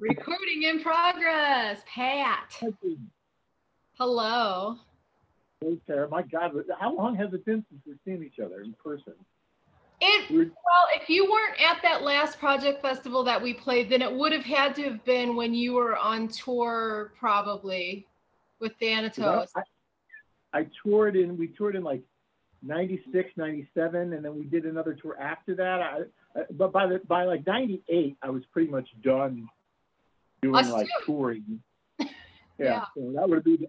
Recording in progress. Pat. Hello. Hey, Sarah. My God, how long has it been since we've seen each other in person? It well, if you weren't at that last Projekt festival that we played, then it would have had to have been when you were on tour, probably with Thanatos. I, I, I toured in. We toured in like 96, 97, and then we did another tour after that. I, but by the by like 98, I was pretty much done doing Us like too. touring. yeah, yeah. So that would have been,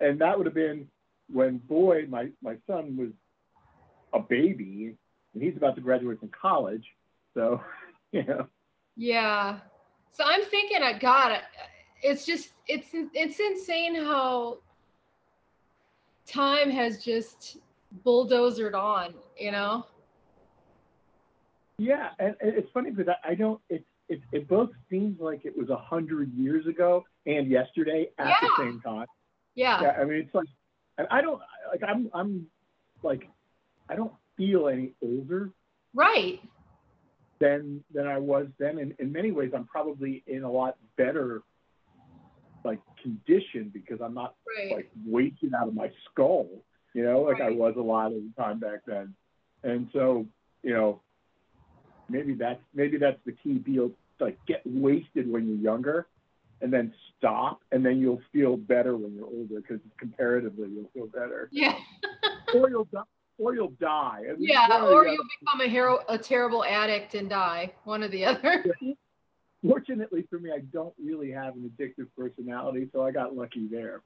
and that would have been when Boyd, my my son, was a baby, and he's about to graduate from college. So, you know. Yeah. So I'm thinking, uh, I got it. It's just it's it's insane how time has just bulldozered on, you know. Yeah, and, it's funny because I, I don't. It, it it both seems like it was a hundred years ago and yesterday at yeah. the same time. Yeah. Yeah. I mean, it's like, I don't like. I'm I'm like, I don't feel any older. Right. Than than I was then. In in many ways, I'm probably in a lot better like condition because I'm not right. like wasted out of my skull, you know, like right. I was a lot of the time back then. And so, you know, maybe that's maybe that's the key. Be like get wasted when you're younger, and then stop, and then you'll feel better when you're older because comparatively you'll feel better. Yeah. or you'll die. Or you'll die. yeah, or you'll become a hero, a terrible addict and die. One or the other. Fortunately for me, I don't really have an addictive personality, so I got lucky there.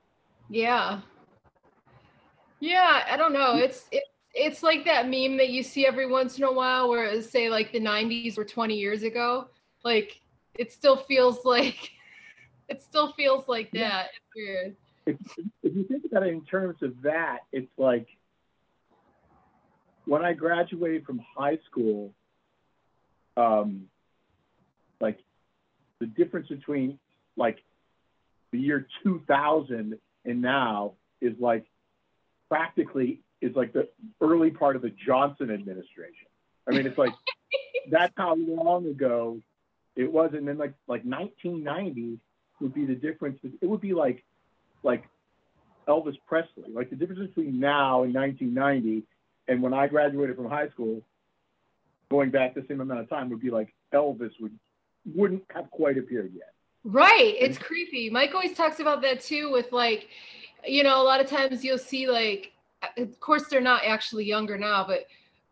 Yeah. Yeah, I don't know. It's it, it's like that meme that you see every once in a while where it say like the 90s or 20 years ago. Like it still feels like it still feels like that. Yeah. it's weird. If, if you think about it in terms of that it's like when i graduated from high school um like the difference between like the year 2000 and now is like practically is like the early part of the Johnson administration. I mean, it's like that's how long ago it was, and then like like 1990 would be the difference. It would be like like Elvis Presley, like the difference between now and 1990 and when I graduated from high school, going back the same amount of time would be like Elvis would wouldn't have quite appeared yet. Right. It's and, creepy. Mike always talks about that too with like, you know, a lot of times you'll see like of course they're not actually younger now, but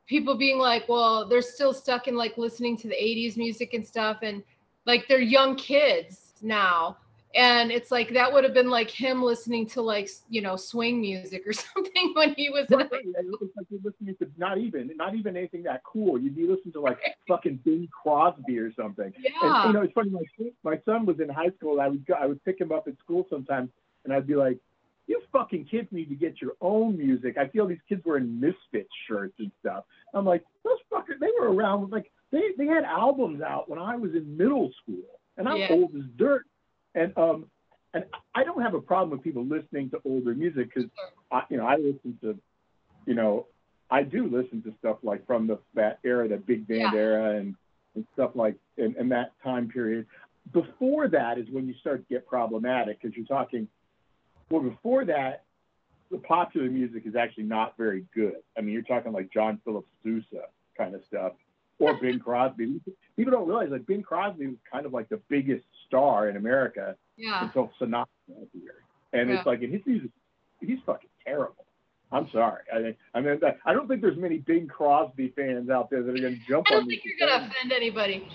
people being like, well, they're still stuck in like listening to the 80s music and stuff. And like they're young kids now. And it's like that would have been like him listening to like you know swing music or something when he was. Right, was like you're listening to not even not even anything that cool. You'd be listening to like fucking Bing Crosby or something. Yeah. And, you know, it's funny. My my son was in high school. I would go, I would pick him up at school sometimes, and I'd be like, you fucking kids need to get your own music. I feel these kids wearing misfit shirts and stuff. I'm like, those fuckers, they were around like they, they had albums out when I was in middle school, and I'm yeah. old as dirt. And um, and I don't have a problem with people listening to older music because I, you know, I listen to, you know, I do listen to stuff like from the that era, the big band yeah. era, and and stuff like and, and that time period. Before that is when you start to get problematic because you're talking well, before that, the popular music is actually not very good. I mean, you're talking like John Philip Sousa kind of stuff, or Bing Crosby. People don't realize that Bing Crosby was kind of like the biggest star in America yeah. until Sinatra here, and yeah. it's like, and his music, he's fucking terrible. I'm sorry. I, I mean, I don't think there's many Bing Crosby fans out there that are going to jump on. I don't think you're going to offend anybody.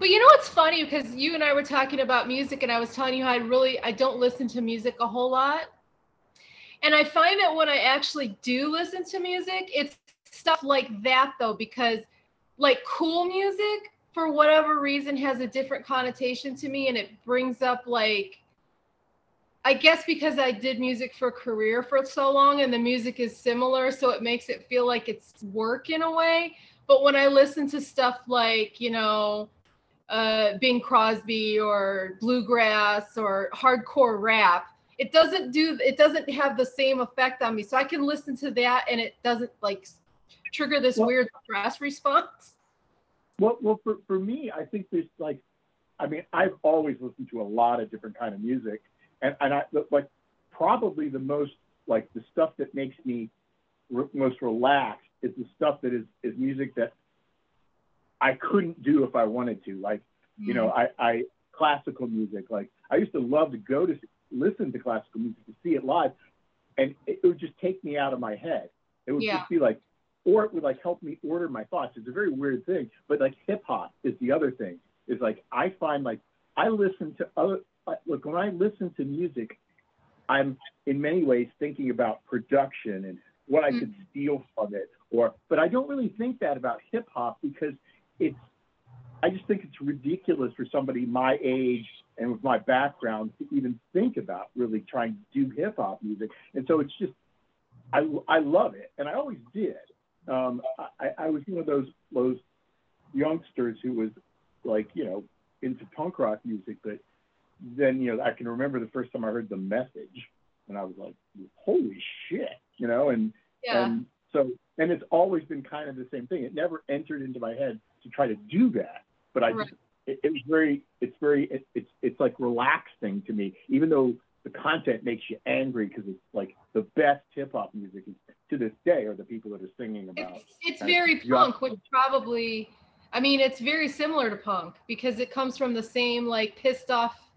But you know what's funny because you and I were talking about music and I was telling you how I really I don't listen to music a whole lot. And I find that when I actually do listen to music, it's stuff like that though because like cool music for whatever reason has a different connotation to me and it brings up like I guess because I did music for a career for so long and the music is similar so it makes it feel like it's work in a way but when I listen to stuff like, you know, uh, Bing Crosby or bluegrass or hardcore rap, it doesn't do it doesn't have the same effect on me. So I can listen to that and it doesn't like trigger this well, weird stress response. Well, well, for, for me, I think there's like I mean, I've always listened to a lot of different kind of music, and and I like probably the most like the stuff that makes me re- most relaxed is the stuff that is is music that I couldn't do if I wanted to. Like, you know, mm. I, I classical music. Like, I used to love to go to listen to classical music to see it live, and it, would just take me out of my head. It would Yeah. just be like, or it would like help me order my thoughts. It's a very weird thing, but like hip hop is the other thing. Is like I find like I listen to other like, look when I listen to music, I'm in many ways thinking about production and what I could mm. steal from it, or but I don't really think that about hip hop because it's I just think it's ridiculous for somebody my age and with my background to even think about really trying to do hip hop music. And so it's just I I love it, and I always did. Um, I, I was one of those those youngsters who was like you know into punk rock music, but then you know I can remember the first time I heard the message, and I was like, holy shit, you know, and Yeah. and so, and it's always been kind of the same thing. It never entered into my head to try to do that, but I Right. just, it, it was very, it's very, it, it's, it's like relaxing to me, even though the content makes you angry because it's like the best hip hop music is, to this day are the people that are singing about. It's, it's of very punk, which probably, I mean, it's very similar to punk because it comes from the same like pissed off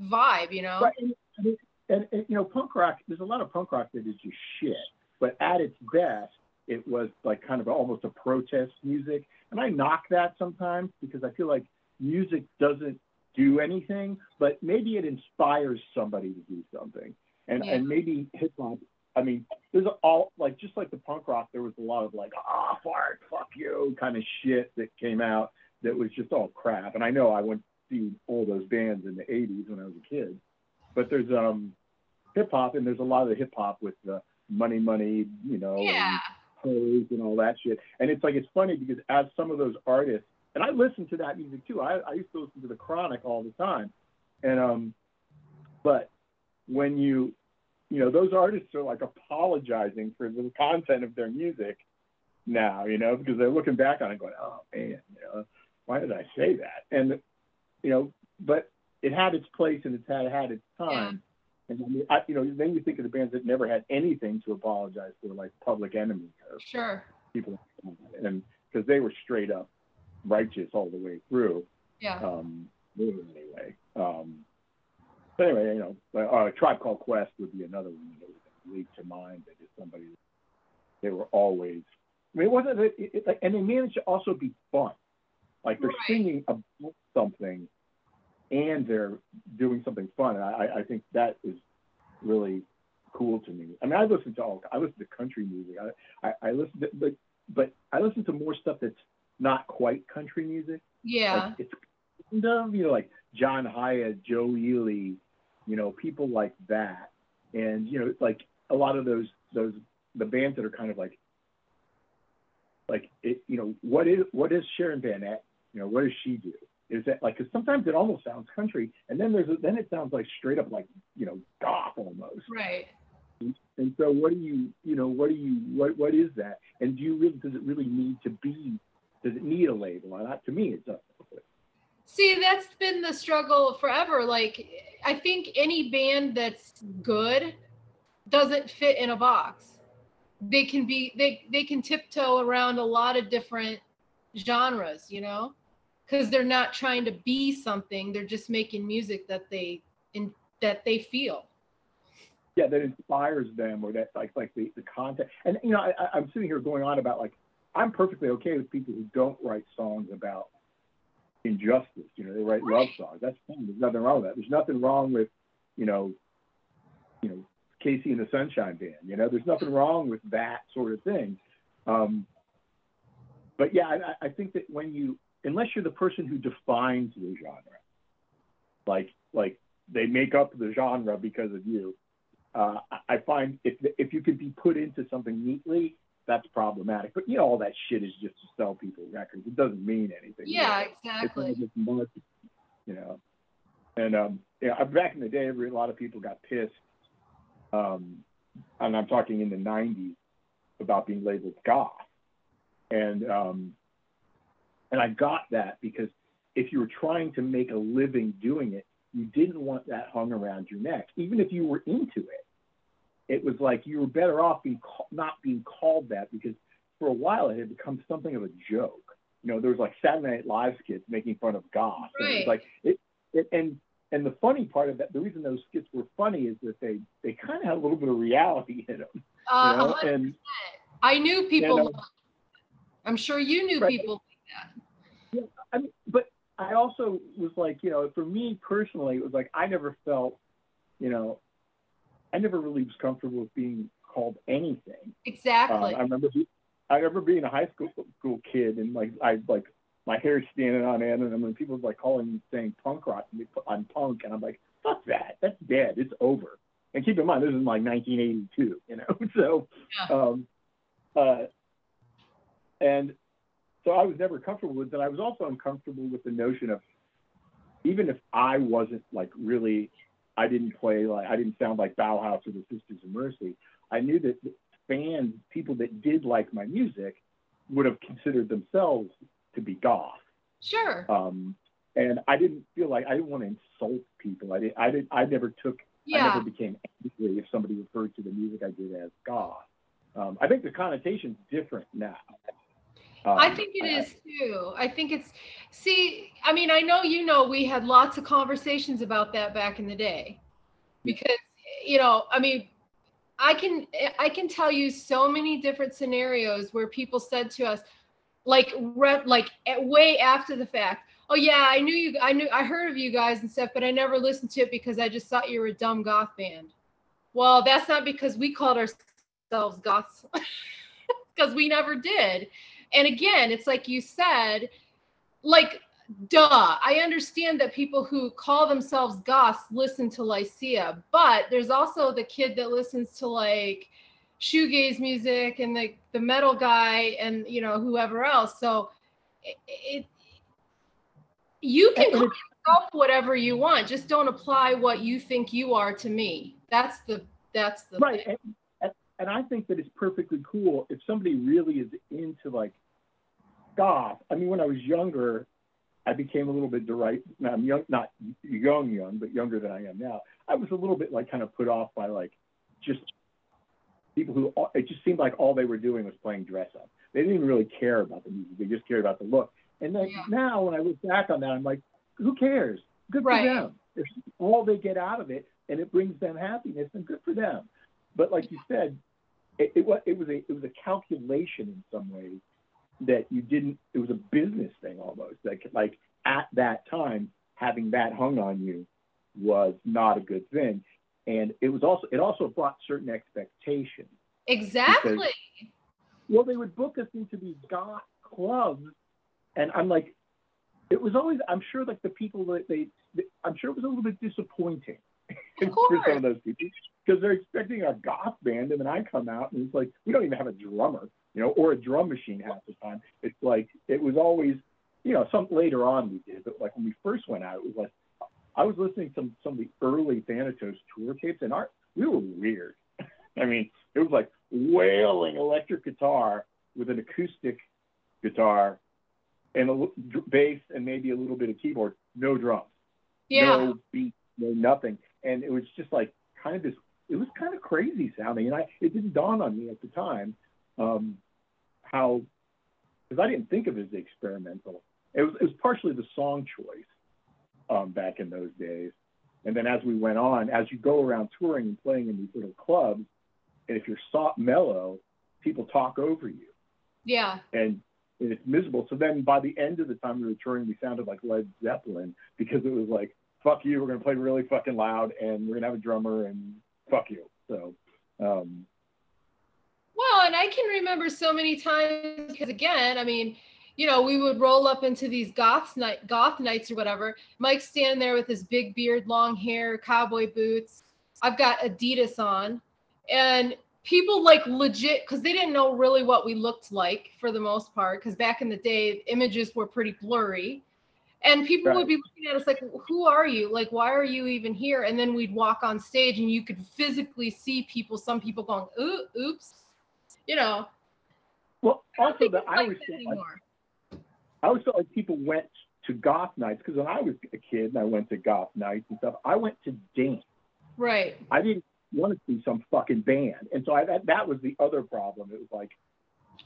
vibe, you know? Right, and, and, and, and, you know, punk rock. There's a lot of punk rock that is just shit, but at its best, it was like kind of almost a protest music, and I knock that sometimes because I feel like music doesn't do anything, but maybe it inspires somebody to do something, and Yeah. and maybe hip hop. I mean, there's all like just like the punk rock, there was a lot of like ah fart, fuck you kind of shit that came out that was just all crap. And I know I went to see all those bands in the '80s when I was a kid, but there's um hip hop and there's a lot of the hip hop with the money, money, you know, Yeah. And and all that shit. And it's like it's funny because as some of those artists, and I listen to that music too. I, I used to listen to the Chronic all the time, and um, but when you, you know, those artists are like apologizing for the content of their music now, you know, because they're looking back on it going, oh man, you know, why did I say that? And you know, but it had its place and it's had had its time. And then, I, you know, then you think of the bands that never had anything to apologize for, like Public Enemy or Sure. people, and because they were straight up righteous all the way through. Yeah. Um, anyway. Um, but anyway, you know, uh, Tribe Called Quest would be another one that would leap to mind. That is somebody. They were always. I mean, it wasn't. It, it, like, and they managed to also be fun. Like they're Right. singing about something, and they're doing something fun. And I, I think that is really cool to me. I mean, I listen to all. I listen to country music. I, I, I listen to, but but I listen to more stuff that's not quite country music. Yeah. Like, it's kind of, you know, like John Hiatt, Joe Ely, you know, people like that. And, you know, like a lot of those, those, the bands that are kind of like, like, it, you know, what is, what is Sharon Van Etten? You know, what does she do? Is that like, cause sometimes it almost sounds country and then there's, a, then it sounds like straight up like, you know, goth almost. Right. And so what do you, you know, what do you, what, what is that? And do you really, does it really need to be, does it need a label? And that, to me, it doesn't. See, that's been the struggle forever. Like, I think any band that's good doesn't fit in a box. They can be they they can tiptoe around a lot of different genres, you know, because they're not trying to be something. They're just making music that they in that they feel. yeah, that inspires them or that like like the, the content. And you know, I, I'm sitting here going on about like I'm perfectly okay with people who don't write songs about injustice. You know, they write love songs. That's fine. There's nothing wrong with that. There's nothing wrong with, you know, you know, KC and the Sunshine Band. You know, there's nothing wrong with that sort of thing. Um, but yeah, I, I think that when you, unless you're the person who defines the genre, like like they make up the genre because of you, uh, I- find if if you could be put into something neatly, that's problematic. But you know, all that shit is just to sell people records. It doesn't mean anything. Yeah, really. It's exactly. all just marketing, you know. And um, yeah, back in the day, a lot of people got pissed, um, and I'm talking in the '90s about being labeled goth, and um, and I got that because if you were trying to make a living doing it, you didn't want that hung around your neck, even if you were into it. It was like you were better off being not being called that because for a while it had become something of a joke. You know, there was like Saturday Night Live skits making fun of goth. Right. And it was like it, it, and and the funny part of that, the reason those skits were funny is that they they kind of had a little bit of reality in them. Uh, you know? 100%. And I knew people. like. I'm sure you knew Right. people like that. I mean, but I also was like, you know, for me personally, it was like I never felt, you know, I never really was comfortable with being called anything. Exactly. I remember, I remember being a high school school kid and like I like my hair standing on end, and mean people were like calling me saying punk rock, and on punk, and I'm like, fuck that, that's dead, it's over. And keep in mind, this is like 1982, you know, so, Yeah. um, uh, and so I was never comfortable with that. I was also uncomfortable with the notion of even if I wasn't like really, I didn't play like I didn't sound like Bauhaus or the Sisters of Mercy. I knew that fans, people that did like my music, would have considered themselves to be goth. sure. Um, and I didn't feel like I didn't want to insult people. I didn't. I didn't. I never took. Yeah. I never became angry if somebody referred to the music I did as goth. Um, I think the connotation's different now. Um, I think it is too. I think it's see, I mean, I know you know we had lots of conversations about that back in the day. Because you know, I mean, I can I can tell you so many different scenarios where people said to us like rep, like way after the fact, "Oh yeah, I knew you I knew I heard of you guys and stuff, but I never listened to it because I just thought you were a dumb goth band." Well, that's not because we called ourselves goths. because we never did. And again, it's like you said, like, duh. I understand that people who call themselves goths listen to Lycia, but there's also the kid that listens to like shoegaze music and the the metal guy and you know whoever else. So it, it you can call yourself whatever you want. Just don't apply what you think you are to me. That's the that's the right thing. And, i think that it's perfectly cool if somebody really is into like goth. I mean when i was younger i became a little bit derisive now i'm young not young young but younger than i am now. I was a little bit like kind of put off by like just people who it just seemed like all they were doing was playing dress up. They didn't even really care about the music. They just cared about the look. And then Yeah. now when i look back on that i'm like who cares? Good Right. for them. If all they get out of it and it brings them happiness and good for them. But like you said, it, it was it was a it was a calculation in some ways that you didn't. It was a business thing almost. Like like at that time, having that hung on you was not a good thing, and it was also it also brought certain expectations. exactly. Well, they would book us into these goth clubs, and I'm like, it was always. I'm sure like the people that they. I'm sure it was a little bit disappointing for some of those people because they're expecting a goth band, and then I come out and it's like we don't even have a drummer, you know, or a drum machine half the time. It's like it was always, you know, some later on we did, but like when we first went out, it was like I was listening to some some of the early Thanatos tour tapes, and our we were weird. I mean, it was like wailing electric guitar with an acoustic guitar and a bass and maybe a little bit of keyboard, no drums Yeah. no beat, no nothing. And it was just like kind of this, it was kind of crazy sounding. And I, it didn't dawn on me at the time um, how, because I didn't think of it as experimental. It was, it was partially the song choice um, back in those days. And then as we went on, as you go around touring and playing in these little clubs, and if you're soft mellow, people talk over you Yeah. and and it's miserable. So then by the end of the time we were touring, we sounded like Led Zeppelin because it was like, fuck you, we're to play really fucking loud and we're to have a drummer and fuck you. So, um, Well, and I can remember so many times because again, I mean, you know, we would roll up into these goth night goth nights or whatever. Mike's standing there with his big beard, long hair, cowboy boots. I've got Adidas on. And people like legit because they didn't know really what we looked like for the most part, because back in the day, images were pretty blurry. And people would be looking at us like, who are you? Like, why are you even here? And then we'd walk on stage and you could physically see people, some people going, ooh, oops. You know, well, also that I always that felt like. I always felt like people went to goth nights because when I was a kid and I went to goth nights and stuff, I went to dance. Right. I didn't want to see some fucking band, and so I, that that was the other problem. It was like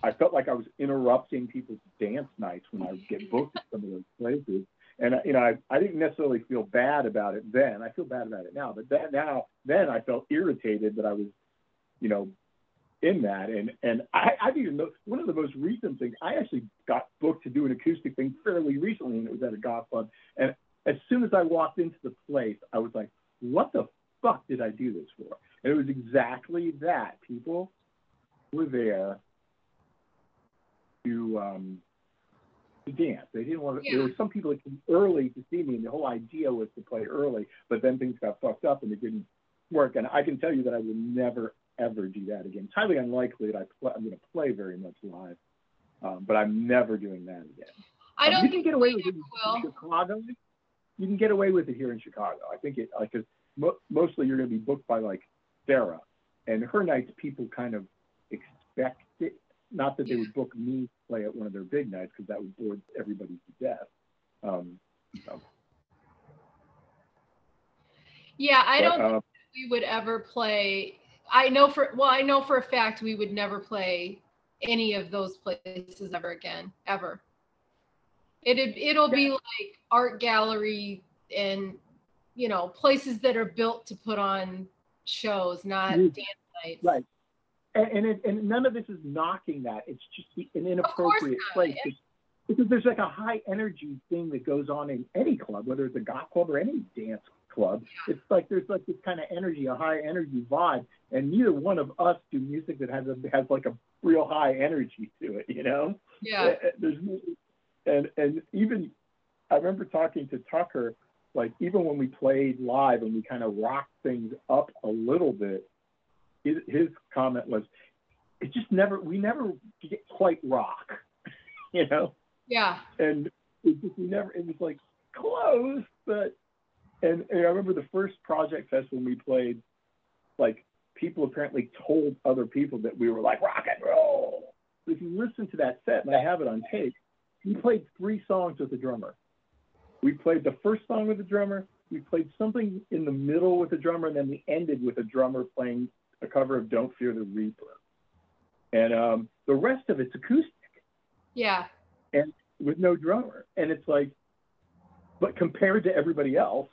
I felt like I was interrupting people's dance nights when I would get booked at some of those places. And you know, I, I didn't necessarily feel bad about it then. I feel bad about it now, but that now then I felt irritated that I was, you know, in that. And and I, I even know one of the most recent things. I actually got booked to do an acoustic thing fairly recently, and it was at a goth club. And as soon as I walked into the place, I was like, "What the fuck did I do this for?" And it was exactly that. People were there to um, to dance. They didn't want to. Yeah. There were some people that came early to see me, and the whole idea was to play early. But then things got fucked up, and it didn't work. And I can tell you that I will never ever do that again. It's highly unlikely that I play, I'm going to play very much live, um, but I'm never doing that again. I Um, don't you think can get away with it ever in. Chicago. You can get away with it here in Chicago. I think it like 'cause mo- mostly you're going to be booked by like Sarah, and her nights people kind of expect it. Not that they would book me to play at one of their big nights because that would bore everybody to death. Um, so, Yeah, I but, don't uh, think we would ever play. I know for well, I know for a fact we would never play any of those places ever again, ever. It'd it'll be like art gallery and you know places that are built to put on shows, not dance nights. Right. And and, it, and none of this is knocking that. It's just the- an inappropriate place. It's- because there's like a high energy thing that goes on in any club, whether it's a goth club or any dance club. It's like there's like this kind of energy, a high energy vibe, and neither one of us do music that has a has like a real high energy to it. You know. Yeah. Uh, There's and and even I remember talking to Tucker, like even when we played live and we kind of rocked things up a little bit, his, his comment was, "It just never we never get quite rock," you know, Yeah. and it just we never it was like close, but and, and I remember the first Projekt Fest when we played, like people apparently told other people that we were like rock and roll. If you listen to that set, and I have it on tape, we played three songs with the drummer. We played the first song with the drummer. We played something in the middle with the drummer, and then we ended with a drummer playing a cover of "Don't Fear the Reaper." And um, the rest of it's acoustic Yeah. And with no drummer. And it's like, but compared to everybody else,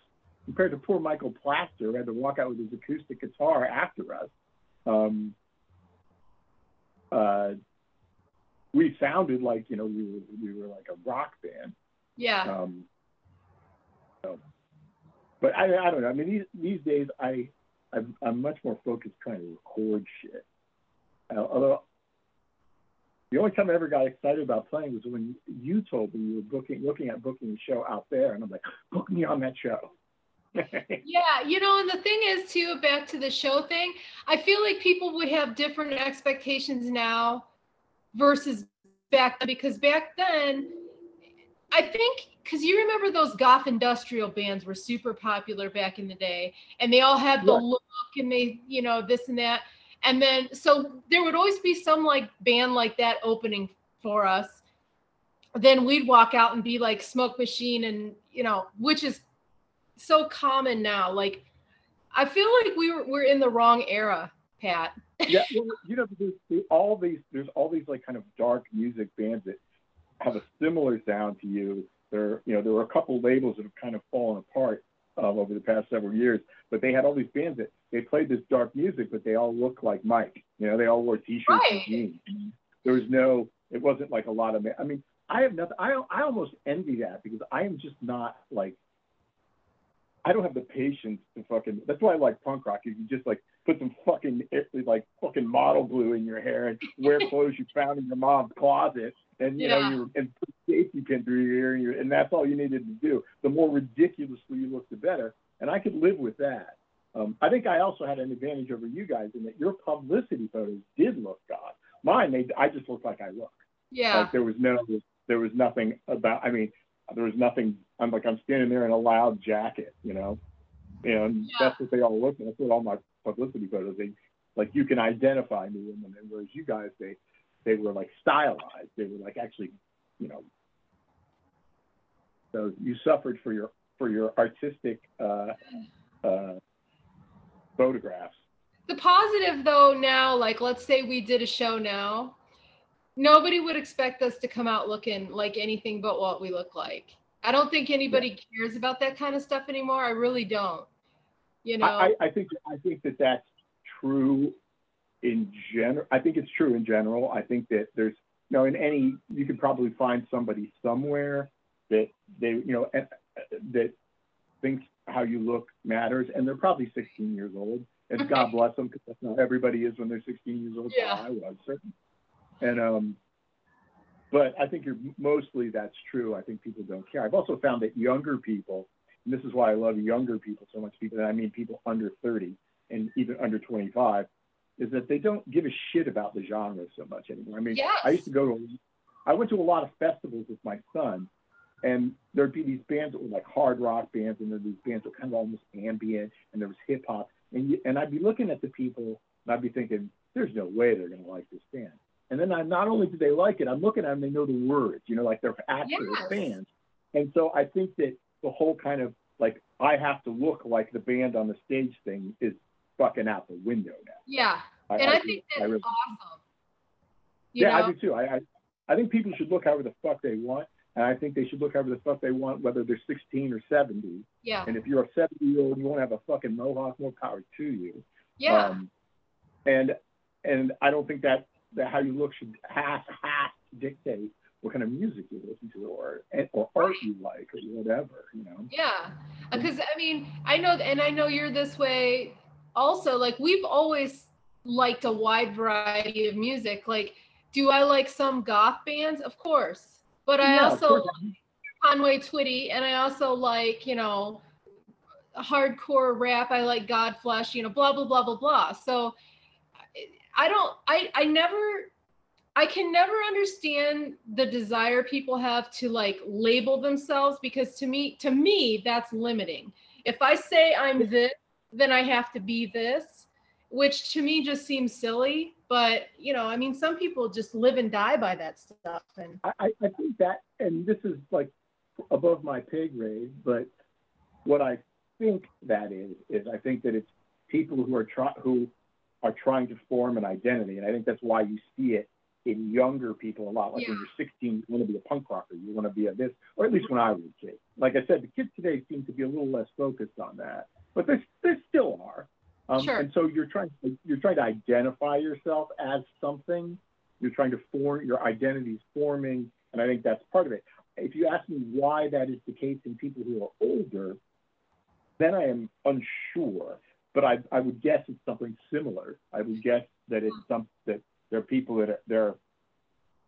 compared to poor Michael Plaster, who had to walk out with his acoustic guitar after us, um, uh, we sounded like you know we were we were like a rock band. Yeah. Um, so, but I, I don't know. I mean, these, these days I I'm, I'm much more focused trying to record shit. Uh, although the only time I ever got excited about playing was when you told me you were booking looking at booking a show out there, and I'm like, book me on that show. Yeah, you know, and the thing is too, back to the show thing, I feel like people would have different expectations now versus back then because back then I think because you remember those goth industrial bands were super popular back in the day and they all had the Right. look and they, you know, this and that. And then so there would always be some like band like that opening for us. Then we'd walk out and be like Smoke Machine and you know, which is so common now. Like I feel like we were we're in the wrong era, Pat. yeah, well, you know, there's, there's all these there's all these like kind of dark music bands that have a similar sound to you. There, you know, there were a couple labels that have kind of fallen apart um, over the past several years, but they had all these bands that they played this dark music, but they all looked like Mike. You know, they all wore T-shirts Right. and jeans. There was no, it wasn't like a lot of. I mean, I have nothing. I I almost envy that because I am just not like. I don't have the patience to fucking. That's why I like punk rock. You can just like put some fucking like fucking model glue in your hair and wear clothes you found in your mom's closet, and you Yeah. know you and put safety pin through your ear, and, you and that's all you needed to do. The more ridiculously you look, the better. And I could live with that. Um, I think I also had an advantage over you guys in that your publicity photos did look god. Mine, they, I just looked like I look. Yeah. Like there was no, there was nothing about. I mean, there was nothing. I'm like I'm standing there in a loud jacket, you know, and Yeah. that's what they all look. That's what all my publicity photos. They like you can identify me in them, and whereas you guys, they they were like stylized. They were like actually, you know, So you suffered for your for your artistic uh, uh, photographs. The positive though now, like let's say we did a show now, nobody would expect us to come out looking like anything but what we look like. I don't think anybody yeah. cares about that kind of stuff anymore. I really don't. You know, I, I think I think that that's true in general. I think it's true in general. I think that there's you know in any you could probably find somebody somewhere that they you know that thinks how you look matters, and they're probably 16 years old. And God bless them, because that's not everybody is when they're 16 years old. Yeah. I was certainly. And um, but I think you're mostly that's true. I think people don't care. I've also found that younger people, and this is why I love younger people so much. People, I mean people under 30 and even under 25, is that they don't give a shit about the genre so much anymore. I mean, yes. I used to go to, I went to a lot of festivals with my son, and there'd be these bands that were like hard rock bands, and there'd be these bands that were kind of almost ambient, and there was hip hop, and you, and I'd be looking at the people, and I'd be thinking, there's no way they're gonna like this band. And then I not only do they like it, I'm looking at them, they know the words, you know, like they're actual yes. fans. And so I think that the whole kind of like I have to look like the band on the stage thing is fucking out the window now. Yeah, I, and I, I think that's really, awesome. You yeah, know? I do too. I, I I think people should look however the fuck they want. And I think they should look however the fuck they want, whether they're 16 or 70. Yeah. And if you're a 70 year old, you want to have a fucking mohawk, more power to you. Yeah. Um, and and I don't think that that how you look should has has to dictate what kind of music you listen to or or art you like or whatever, you know. Yeah, because I mean, I know, and I know you're this way. Also, like we've always liked a wide variety of music. Like, do I like some goth bands? Of course, but I also like Conway Twitty, and I also like you know hardcore rap. I like Godflesh, you know, blah blah blah blah blah. So I don't I I never I can never understand the desire people have to like label themselves because to me to me that's limiting. If I say I'm this, then I have to be this, which to me just seems silly. But you know, I mean, some people just live and die by that stuff. And I, I think that, and this is like above my pay grade, but what I think that is is I think that it's people who are trying who are trying to form an identity. And I think that's why you see it in younger people a lot. Like yeah. when you're 16, you want to be a punk rocker, you want to be a this, or at least when I was a kid. Like I said, the kids today seem to be a little less focused on that, but they, they still are. Um, sure. And so you're trying to, you're trying to identify yourself as something. You're trying to form your identity is forming, and I think that's part of it. If you ask me why that is the case in people who are older, then I am unsure but I, I would guess it's something similar. I would guess that it's some that there are people that are, they're,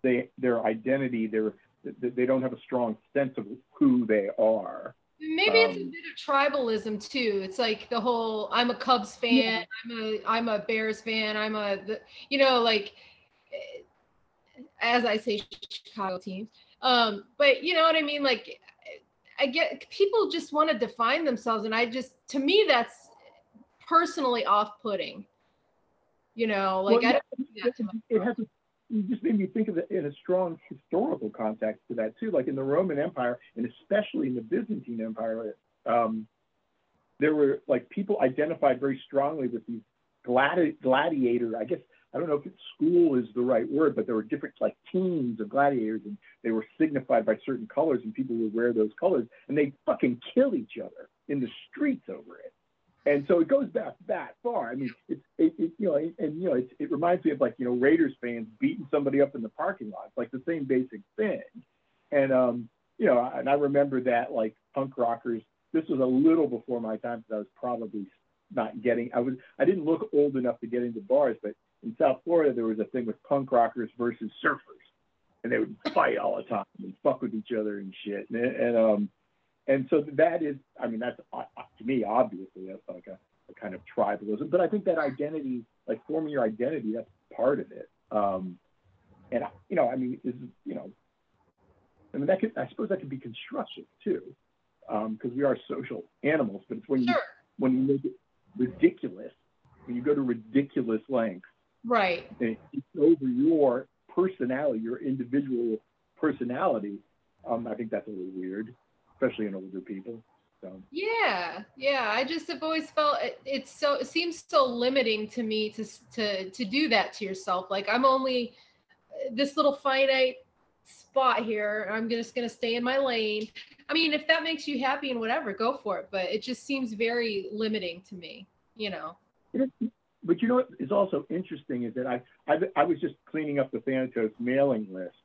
they their identity they're they don't have a strong sense of who they are. Maybe um, it's a um, bit of tribalism too. It's like the whole I'm a Cubs fan, yeah. I'm a I'm a Bears fan, I'm a the, you know like as I say Chicago teams. Um, but you know what I mean? Like I get people just want to define themselves, and I just to me that's personally off-putting. You know, like well, yeah, it, it has. A, you just made me think of it in a strong historical context to that too. Like in the Roman Empire, and especially in the Byzantine Empire, um, there were like people identified very strongly with these gladi- gladiator. I guess I don't know if school is the right word, but there were different like teams of gladiators, and they were signified by certain colors, and people would wear those colors, and they fucking kill each other in the streets over it. And so it goes back that far. I mean, it's it, it, you know, and you know, it, it reminds me of like you know Raiders fans beating somebody up in the parking lot. It's like the same basic thing. And um, you know, and I remember that like punk rockers. This was a little before my time because I was probably not getting. I was I didn't look old enough to get into bars, but in South Florida there was a thing with punk rockers versus surfers, and they would fight all the time and fuck with each other and shit. And, and um, and so that is, I mean, that's uh, uh, to me obviously that's like a, a, kind of tribalism. But I think that identity, like forming your identity, that's part of it. Um, and you know, I mean, is you know, I mean that could, I suppose that could be constructive too, because um, we are social animals. But it's when sure. you when you make it ridiculous, when you go to ridiculous lengths, right? And it's over your personality, your individual personality. Um, I think that's a little weird. Especially in older people. So Yeah, yeah. I just have always felt it, it's so it seems so limiting to me to to to do that to yourself. Like I'm only uh, this little finite spot here. I'm just gonna stay in my lane. I mean, if that makes you happy and whatever, go for it. But it just seems very limiting to me. You know. but you know what is also interesting is that I I, I was just cleaning up the Thanatos mailing list,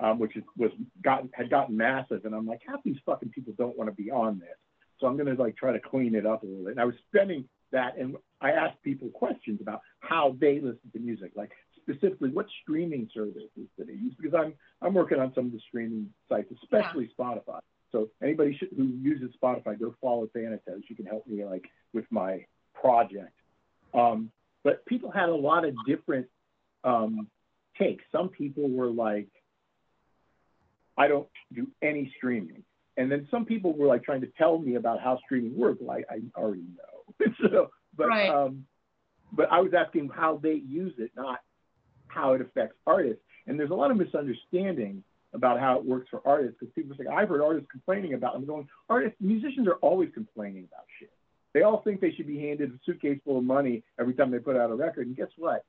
um, which is, was gotten had gotten massive, and I'm like, half these fucking people don't want to be on this, so I'm gonna like try to clean it up a little bit. And I was spending that, and I asked people questions about how they listen to music, like specifically what streaming services do they use, because I'm I'm working on some of the streaming sites, especially Spotify. So anybody should, who uses Spotify, go follow Thanatos. You can help me like with my project. Um, but people had a lot of different um, takes. Some people were like, I don't do any streaming. And then some people were like trying to tell me about how streaming works. Well, I, I already know. so, but, Right. um, but I was asking how they use it, not how it affects artists. And there's a lot of misunderstanding about how it works for artists because people say, I've heard artists complaining about it. I'm going, artists, musicians are always complaining about shit. They all think they should be handed a suitcase full of money every time they put out a record. And guess what?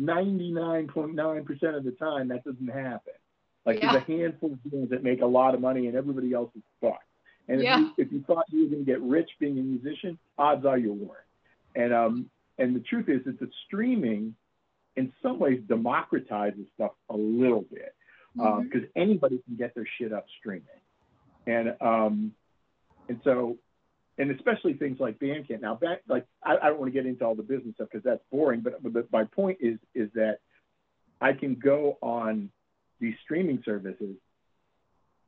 99.9% of the time, that doesn't happen. Like Yeah. there's a handful of bands that make a lot of money and everybody else is fucked. And if, Yeah. you, if you thought you were going to get rich being a musician, odds are you weren't. And, um, and the truth is, is that streaming in some ways democratizes stuff a little bit because anybody can get their shit up streaming, and um, and so, and especially things like Bandcamp. Now, back like I, I don't want to get into all the business stuff because that's boring. But, but my point is is that I can go on these streaming services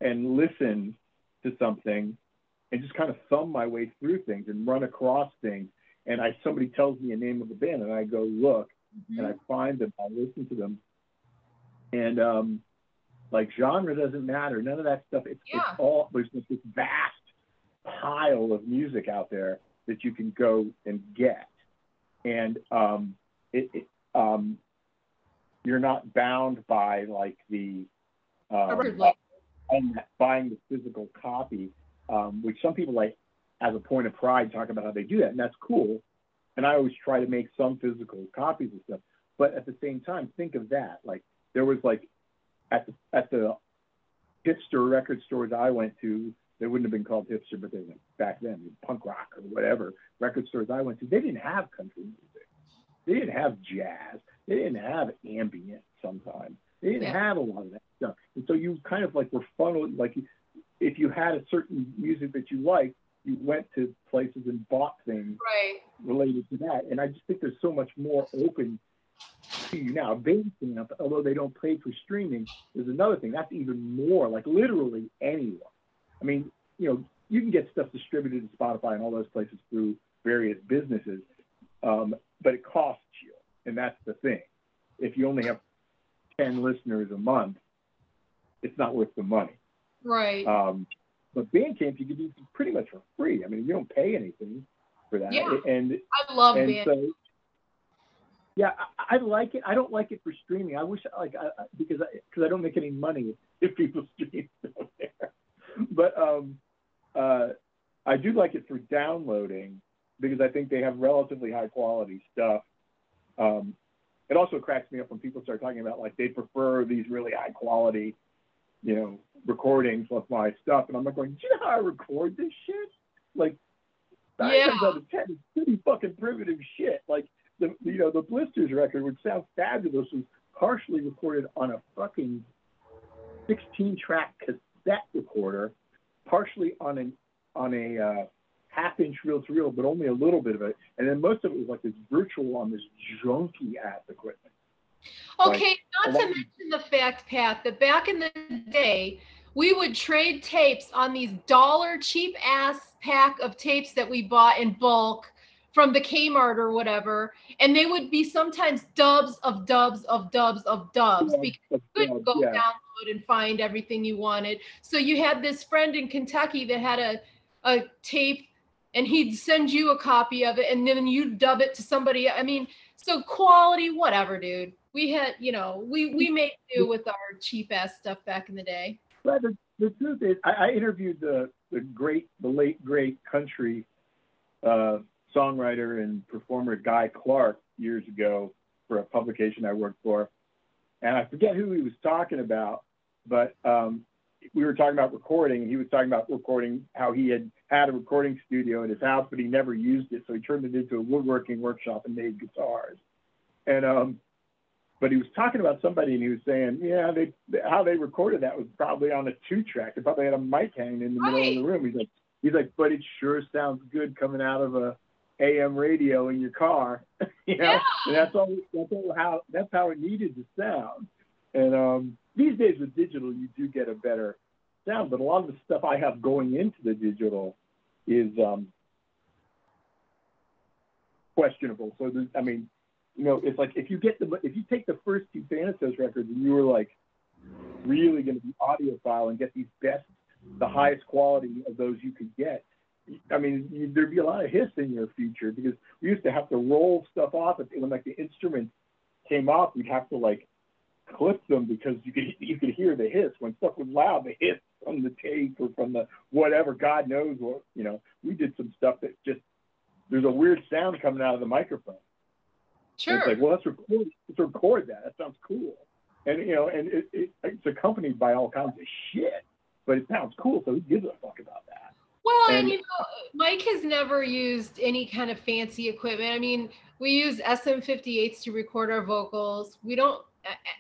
and listen to something and just kind of thumb my way through things and run across things. And I somebody tells me a name of a band and I go look Mhm. and I find them, I listen to them, and um, like genre doesn't matter. None of that stuff. It's, Yeah. it's all there's just this vast pile of music out there that you can go and get, and um, it, it um, you're not bound by like the um, and buying the physical copy, um, which some people like as a point of pride talk about how they do that, and that's cool. And I always try to make some physical copies of stuff, but at the same time, think of that. Like there was like at the at the hipster record stores I went to, they wouldn't have been called hipster, but they were back then punk rock or whatever record stores I went to. They didn't have country music, they didn't have jazz, they didn't have ambient. Sometimes they didn't Yeah. have a lot of that stuff, and so you kind of like were funneled like if you had a certain music that you liked, you went to places and bought things Right. related to that. And I just think there's so much more open to you now. Bandcamp, although they don't pay for streaming, is another thing. That's even more like literally anyone. I mean, you know, you can get stuff distributed to Spotify and all those places through various businesses, um, but it costs you, and that's the thing. If you only have ten listeners a month, it's not worth the money. Right. Um, but Bandcamp, you can do pretty much for free. I mean, you don't pay anything for that. Yeah. And I love and band. so, yeah, I, I like it. I don't like it for streaming. I wish, like, I, because I, because I don't make any money if people stream stuff there. But um, uh, I do like it for downloading because I think they have relatively high quality stuff. Um, it also cracks me up when people start talking about like they prefer these really high quality, you know, recordings of my stuff, and I'm like going, do you know how I record this shit? Like, Yeah. times out of ten, it's pretty fucking primitive shit. Like the you know the Blisters record, which sounds fabulous, was partially recorded on a fucking 16 track cassette recorder, partially on an on a uh, half inch reel to reel, but only a little bit of it, and then most of it was like this virtual on this junky ass equipment. Okay, not to mention the fact, Pat, that back in the day, we would trade tapes on these dollar cheap ass pack of tapes that we bought in bulk from the Kmart or whatever. And they would be sometimes dubs of dubs of dubs of dubs Yeah, because you uh, could go yeah. download and find everything you wanted. So you had this friend in Kentucky that had a, a tape and he'd send you a copy of it and then you'd dub it to somebody. I mean, so quality, whatever, dude. We had, you know, we we made do with our cheap ass stuff back in the day. But the, the truth is, I, I interviewed the the great, the late great country uh, songwriter and performer Guy Clark years ago for a publication I worked for, and I forget who he was talking about, but um, we were talking about recording, and he was talking about recording how he had had a recording studio in his house, but he never used it, so he turned it into a woodworking workshop and made guitars. And um, but he was talking about somebody, and he was saying, yeah, they how they recorded that was probably on a two track. They probably had a mic hanging in the middle of the room. He's like, he's like, but it sure sounds good coming out of a AM radio in your car, you know. Yeah. And that's all. That's all how. That's how it needed to sound. And um, these days with digital, you do get a better sound. But a lot of the stuff I have going into the digital is um, questionable. So I mean, you know, it's like if you get the if you take the first two Thanatos records and you were like really going to be audiophile and get these best, the highest quality of those you could get. I mean, you, there'd be a lot of hiss in your future because we used to have to roll stuff off. When like the instruments came off, we'd have to like clip them because you could you could hear the hiss when stuff was loud. The hiss from the tape or from the whatever. God knows what you know. We did some stuff that just there's a weird sound coming out of the microphone. Sure. It's like, well, let's record, let's record that. That sounds cool. And you know, and it, it, it's accompanied by all kinds of shit, but it sounds cool. So who gives a fuck about that? Well, and, And- you know, Mike has never used any kind of fancy equipment. I mean, we use SM58s to record our vocals. We don't,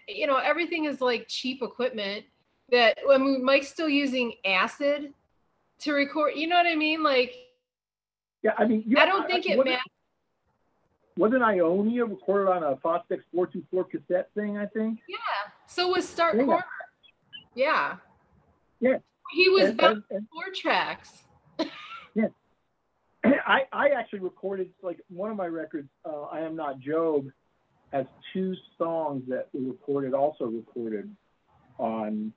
you know, everything is like cheap equipment that when Mike's still using acid to record, you know what I mean? Like, Yeah, I mean, you, I don't think it wasn't, matters. Wasn't Ionia recorded on a Fostex 424 cassette thing? I think. Yeah. So was Stark Yeah. Corner. Yeah. Yeah. He was And- back and- and- four tracks. I, I actually recorded like one of my records, uh, I Am Not Job, has two songs that were recorded, also recorded on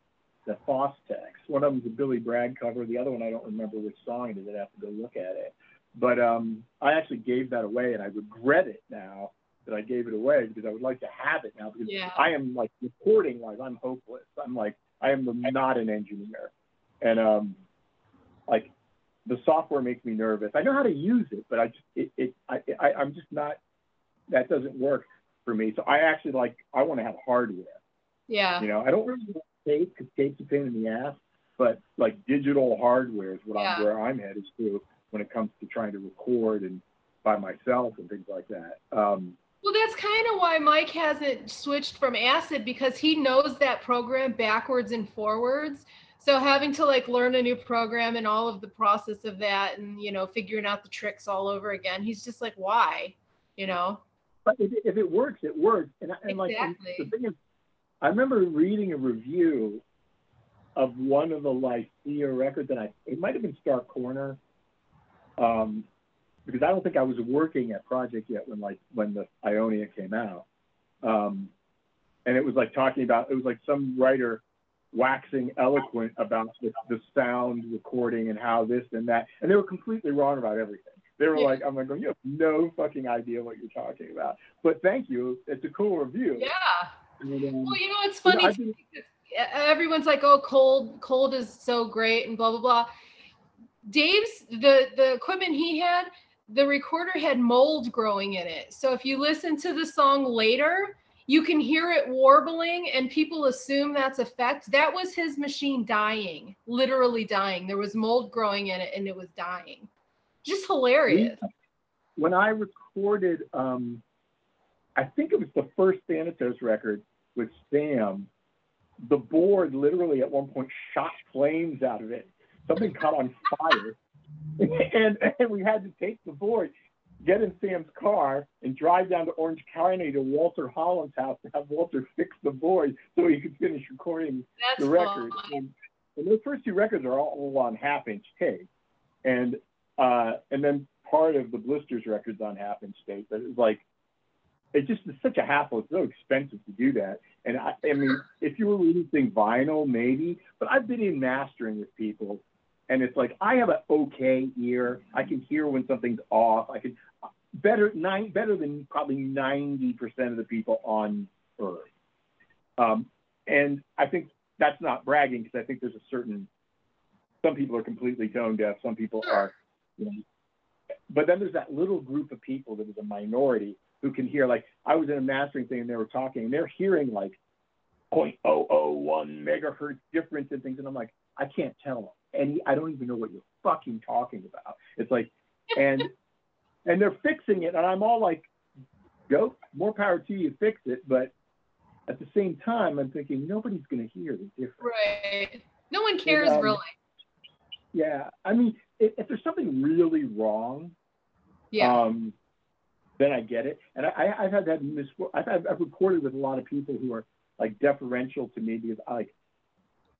the Fostex. One of them's a Billy Bragg cover. The other one, I don't remember which song it is. I'd have to go look at it. But um, I actually gave that away, and I regret it now that I gave it away because I would like to have it now because Yeah. I am like recording wise, I'm hopeless. I'm like I am not an engineer, and um, like the software makes me nervous. I know how to use it, but I just it, it I, I I'm just not. That doesn't work for me. So I actually like I want to have hardware. Yeah. You know, I don't really want tape because tape's a pain in the ass. But like digital hardware is what Yeah. I'm where I'm headed to when it comes to trying to record and by myself and things like that. Um, Well, that's kind of why Mike hasn't switched from acid because he knows that program backwards and forwards. So having to like learn a new program and all of the process of that and you know figuring out the tricks all over again, he's just like, why? You know? But if, if it works, it works. And, and like and the thing is, I remember reading a review of one of the like Lycia records, and I it might have been Stark Corner, um, because I don't think I was working at Projekt yet when like when the Ionia came out, um, and it was like talking about it was like some writer waxing eloquent about the, the sound recording and how this and that, and they were completely wrong about everything. They were Yeah. like, I'm like, you have no fucking idea what you're talking about. But thank you. It's a cool review. Yeah. And, um, Well, you know, it's you know, funny. Too, been- because Everyone's like, "Oh, cold, cold is so great," and blah blah blah. Dave's the the equipment he had, the recorder had mold growing in it. So if you listen to the song later, you can hear it warbling, and people assume that's effect. That was his machine dying, literally dying. There was mold growing in it, and it was dying. Just hilarious. when I recorded, um, I think it was the first Thanatos record with Sam, the board literally at one point shot flames out of it. Something caught on fire. and, and we had to take the board, get in Sam's car, and drive down to Orange County to Walter Holland's house to have Walter fix the board so he could finish recording That's the record. And, and those first two records are all, all on half inch tape. And uh, and then part of the blisters records on half inch tape. But it's like it just such a hassle. It's so expensive to do that. And I, I mean, if you were releasing vinyl, maybe. But I've been in mastering with people, and it's like I have an okay ear. I can hear when something's off. I can better nine better than probably ninety percent of the people on Earth. Um, and I think that's not bragging because I think there's a certain some people are completely tone deaf. Some people are, but then there's that little group of people that is a minority who can hear. Like I was in a mastering thing and they were talking and they're hearing like 0.001 megahertz difference in things, and I'm like, I can't tell any. I don't even know what you're fucking talking about. It's like, and and they're fixing it, and I'm all like, go, more power to you, fix it. But at the same time, I'm thinking nobody's gonna hear the difference. Right. No one cares um, really. Yeah, I mean, if, if there's something really wrong, Yeah. um, then I get it. And I, I've had that mis- I've, I've, I've recorded with a lot of people who are like deferential to me because I like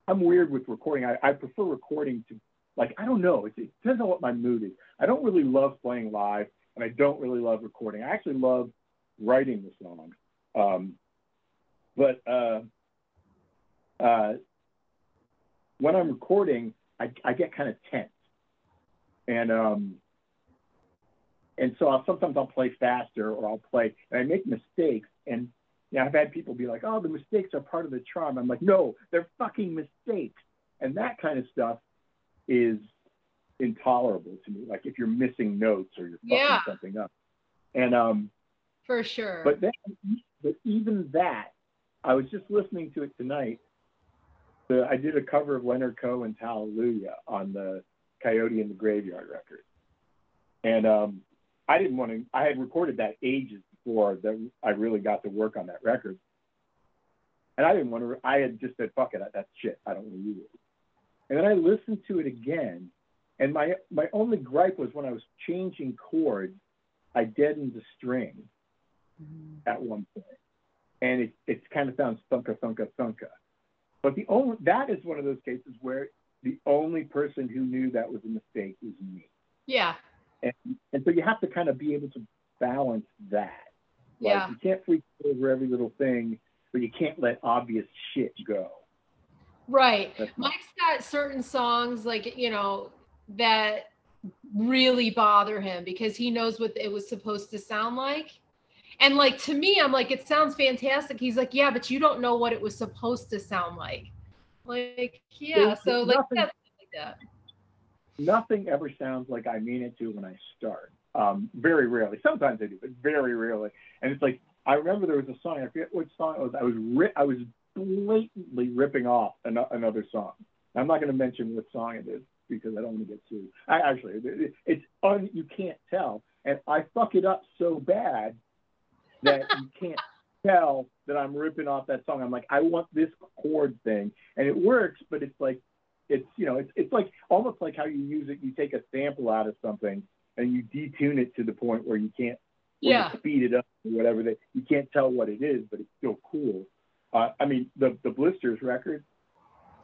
I'm weird with recording. I, I prefer recording to like I don't know. It, it depends on what my mood is. I don't really love playing live, and I don't really love recording. I actually love writing the songs. Um, but uh, uh, when I'm recording, I, I get kind of tense, and um, and so I'll, sometimes I'll play faster or I'll play and I make mistakes and yeah, I've had people be like, "Oh, the mistakes are part of the charm." I'm like, "No, they're fucking mistakes," and that kind of stuff is intolerable to me. Like if you're missing notes or you're fucking Yeah. something up, and um, For sure. but then, but even that, I was just listening to it tonight. The, I did a cover of Leonard Cohen's Hallelujah on the Coyote in the Graveyard record, and um, I didn't want to. I had recorded that ages before that I really got to work on that record, and I didn't want to. I had just said, "Fuck it, that's shit. I don't want to use it." And then I listened to it again, and my my only gripe was when I was changing chords, I deadened the string at one point, and it it kind of sounds thunka thunka thunka. But the only that is one of those cases where the only person who knew that was a mistake was me, yeah. and and so you have to kind of be able to balance that. Like, Yeah. you can't freak over every little thing, but you can't let obvious shit go. Right. That's Mike's got certain songs like, you know, that really bother him because he knows what it was supposed to sound like. And like to me, I'm like, it sounds fantastic. He's like, yeah, but you don't know what it was supposed to sound like. Like, yeah, There's so like nothing- like that. nothing ever sounds like I mean it to when I start. Um, very rarely. Sometimes I do, but very rarely. And it's like I remember there was a song. I forget which song it was. I was ri- I was blatantly ripping off an- another song. I'm not going to mention what song it is because I don't want to get sued. I actually, it- it's un, you can't tell, and I fuck it up so bad that you can't tell that I'm ripping off that song. I'm like, I want this chord thing, and it works, but it's like, it's you know, it's it's like almost like how you use it. You take a sample out of something and you detune it to the point where you can't Yeah. you speed it up or whatever that you can't tell what it is, but it's still cool. Uh, I mean, the the blisters record,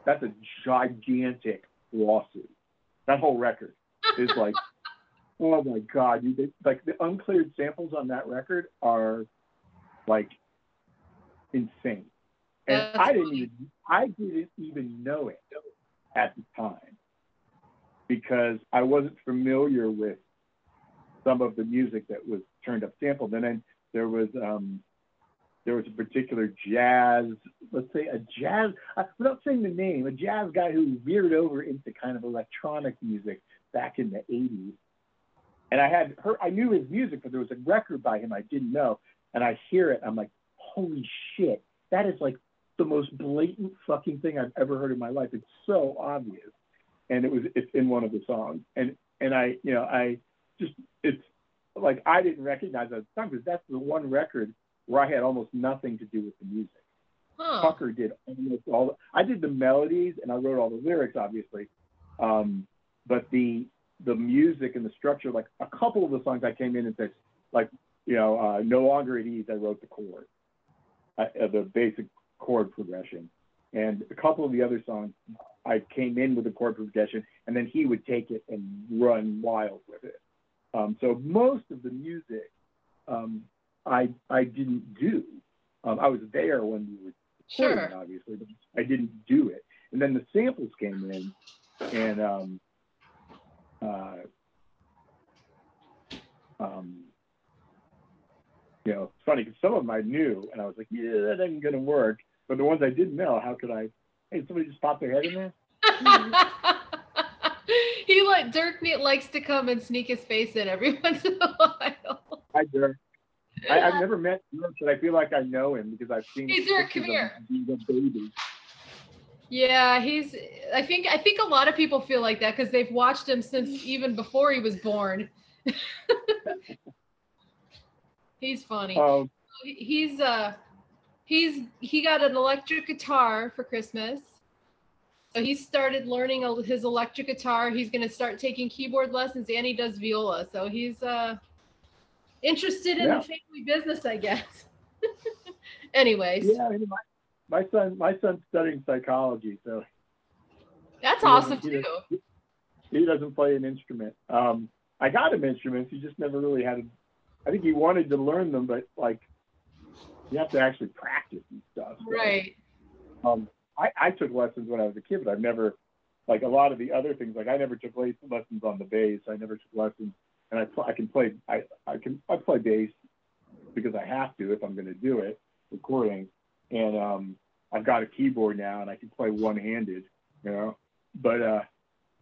that's a gigantic lawsuit. That whole record is like, oh my god, you they, like the uncleared samples on that record are like insane, and That's I didn't funny. even I didn't even know it at the time because I wasn't familiar with some of the music that was turned up sampled. And then there was um, there was a particular jazz, let's say a jazz, uh, without saying the name, a jazz guy who veered over into kind of electronic music back in the 80s. And I had heard, I knew his music, but there was a record by him I didn't know. And I hear it, I'm like, holy shit, that is like the most blatant fucking thing I've ever heard in my life. It's so obvious. And it was, it's in one of the songs. And, and I, you know, I just, it's like, I didn't recognize that song because that's the one record where I had almost nothing to do with the music. Huh. Tucker did almost all. The, I did the melodies and I wrote all the lyrics, obviously, um, but the the music and the structure, like a couple of the songs, I came in and said, like you know, uh, no longer at ease. I wrote the chord, uh, uh, the basic chord progression, and a couple of the other songs, I came in with the chord progression, and then he would take it and run wild with it. Um, so most of the music, um, I I didn't do. Um, I was there when we were recording Sure. obviously, but I didn't do it. And then the samples came in, and um, uh, um, you know, it's funny because some of them I knew, and I was like, yeah, that ain't gonna work. But the ones I didn't know, how could I? Hey, somebody just pop their head in there. he like Dirk likes to come and sneak his face in every once in a while. Hi, Dirk. I, have never met Dirk, but I feel like I know him because I've seen. Hey, Dirk, come here. The baby. Yeah, he's. I think. I think a lot of people feel like that because they've watched him since even before he was born. he's funny. Um, he's uh, he's he got an electric guitar for Christmas. So he started learning his electric guitar. He's going to start taking keyboard lessons, and he does viola. So he's uh, interested in yeah. the family business, I guess. Anyways. Yeah, my, my son, my son's studying psychology, so. That's awesome he too. Doesn't, he doesn't play an instrument. Um, I got him instruments. He just never really had. I think he wanted to learn them, but like, you have to actually practice and stuff. So, right. Um, I, I took lessons when I was a kid, but I've never, like a lot of the other things, like I never took lessons on the bass. I never took lessons, and I, pl- I can play, I, I can, I play bass because I have to if I'm going to do it, recording. And um, I've got a keyboard now, and I can play one-handed, you know. But uh,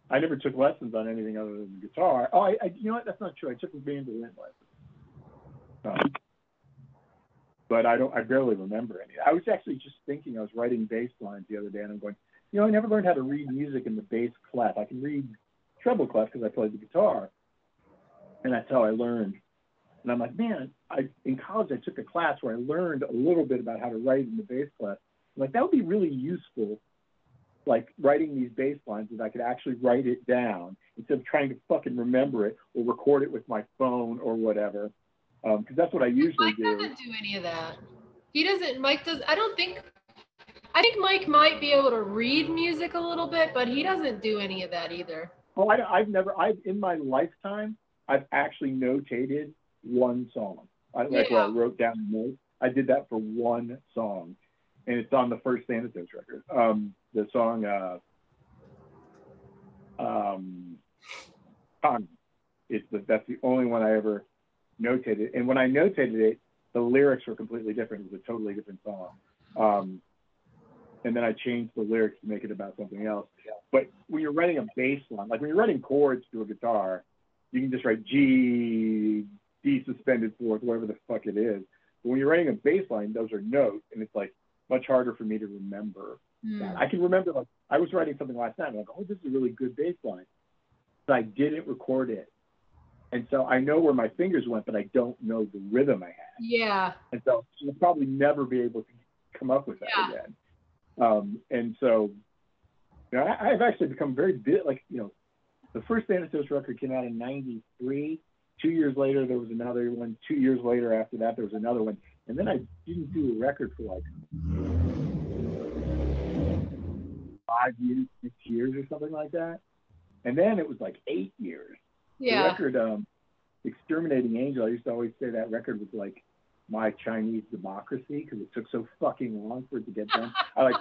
I never took lessons on anything other than the guitar. Oh, I, I you know what? That's not true. I took a mandolin lesson. Um, but I don't. I barely remember any. I was actually just thinking. I was writing bass lines the other day, and I'm going, you know, I never learned how to read music in the bass clef. I can read treble clef because I played the guitar, and that's how I learned. And I'm like, man, I in college I took a class where I learned a little bit about how to write in the bass clef. I'm like that would be really useful, like writing these bass lines, if I could actually write it down instead of trying to fucking remember it or record it with my phone or whatever because um, that's what I usually Mike do. Mike doesn't do any of that. He doesn't. Mike does. I don't think. I think Mike might be able to read music a little bit, but he doesn't do any of that either. Oh, I, have never. I've in my lifetime, I've actually notated one song. I, like yeah. I wrote down notes. I did that for one song, and it's on the first Thanatos record. Um, the song, uh, um, It's the that's the only one I ever notated. And when I notated it, the lyrics were completely different. It was a totally different song. Um, and then I changed the lyrics to make it about something else. But when you're writing a bass line, like when you're writing chords to a guitar, you can just write G, D suspended fourth, whatever the fuck it is. But when you're writing a bass line, those are notes, and it's like much harder for me to remember. Mm. I can remember like I was writing something last night, and I'm like, oh, this is a really good bass line, but I didn't record it and so I know where my fingers went, but I don't know the rhythm I had. Yeah. And so you'll probably never be able to come up with that yeah. again. Um, and so, you know, I, have actually become very bit like you know, the first Thanatos record came out in '93. Two years later, there was another one. Two years later, after that, there was another one. And then I didn't do a record for like five years, six years, or something like that. And then it was like eight years yeah. The record, um, Exterminating Angel, I used to always say that record was like my Chinese democracy because it took so fucking long for it to get done. I like,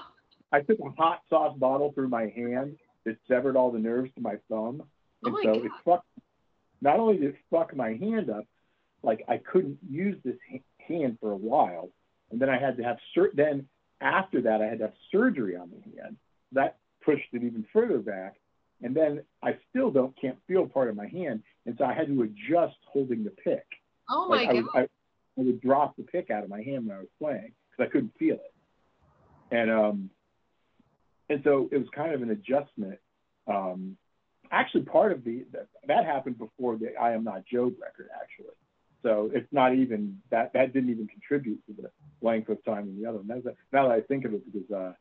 I took a hot sauce bottle through my hand that severed all the nerves to my thumb, oh and oh so God. it fucked. Not only did it fuck my hand up, like I couldn't use this hand for a while, and then I had to have sur- then after that I had to have surgery on the hand. That pushed it even further back and then I still don't can't feel part of my hand, and so I had to adjust holding the pick. Oh my like god! I would, I, I would drop the pick out of my hand when I was playing because I couldn't feel it, and um, and so it was kind of an adjustment. Um, actually, part of the that, that happened before the I Am Not Job record, actually. So it's not even that that didn't even contribute to the length of time in the other one. Now that I think of it, because uh, I'm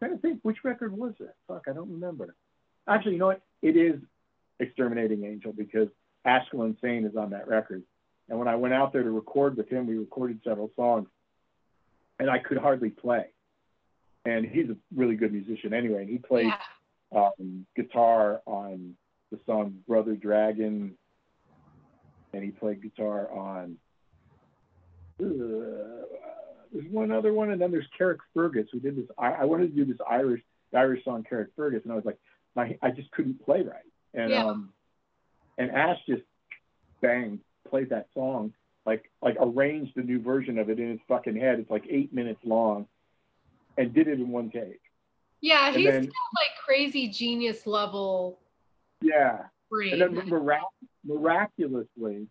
trying to think which record was it? Fuck, I don't remember. Actually, you know what? It is Exterminating Angel because Ashkelon Sain is on that record. And when I went out there to record with him, we recorded several songs, and I could hardly play. And he's a really good musician anyway. And he played yeah. um, guitar on the song Brother Dragon, and he played guitar on. Uh, there's one other one, and then there's Carrickfergus who did this. I, I wanted to do this Irish Irish song Carrickfergus, and I was like, my I just couldn't play right. And yeah. um and Ash just bang played that song like like arranged a new version of it in his fucking head. It's like eight minutes long, and did it in one take. Yeah, and he's then, like crazy genius level Yeah. brain. And then mirac- miraculously,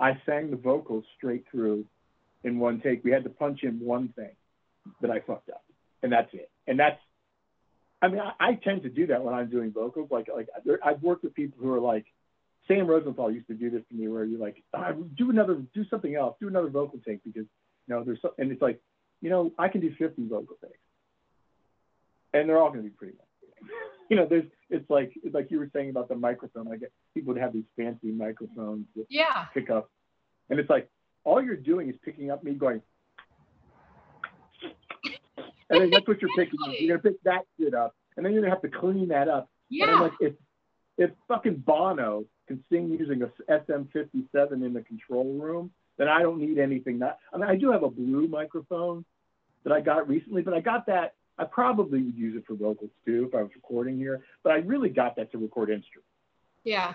I sang the vocals straight through in one take. We had to punch in one thing that I fucked up, and that's it. And that's, I mean, I, I tend to do that when I'm doing vocals. Like, like there, I've worked with people who are like, Sam Rosenthal used to do this to me, where you're like, ah, do another, do something else, do another vocal take because, you know, there's, so, and it's like, you know, I can do 50 vocal takes, and they're all going to be pretty much. You know, there's, it's like, it's like you were saying about the microphone. Like people would have these fancy microphones that yeah. pick up, and it's like all you're doing is picking up me going, and then that's what you're picking up. You're gonna pick that shit up, and then you're gonna have to clean that up. And I'm Yeah. like, if if fucking Bono can sing using a SM57 in the control room, then I don't need anything. That I mean, I do have a blue microphone that I got recently, but I got that. I probably would use it for vocals too if I was recording here, but I really got that to record instruments. Yeah.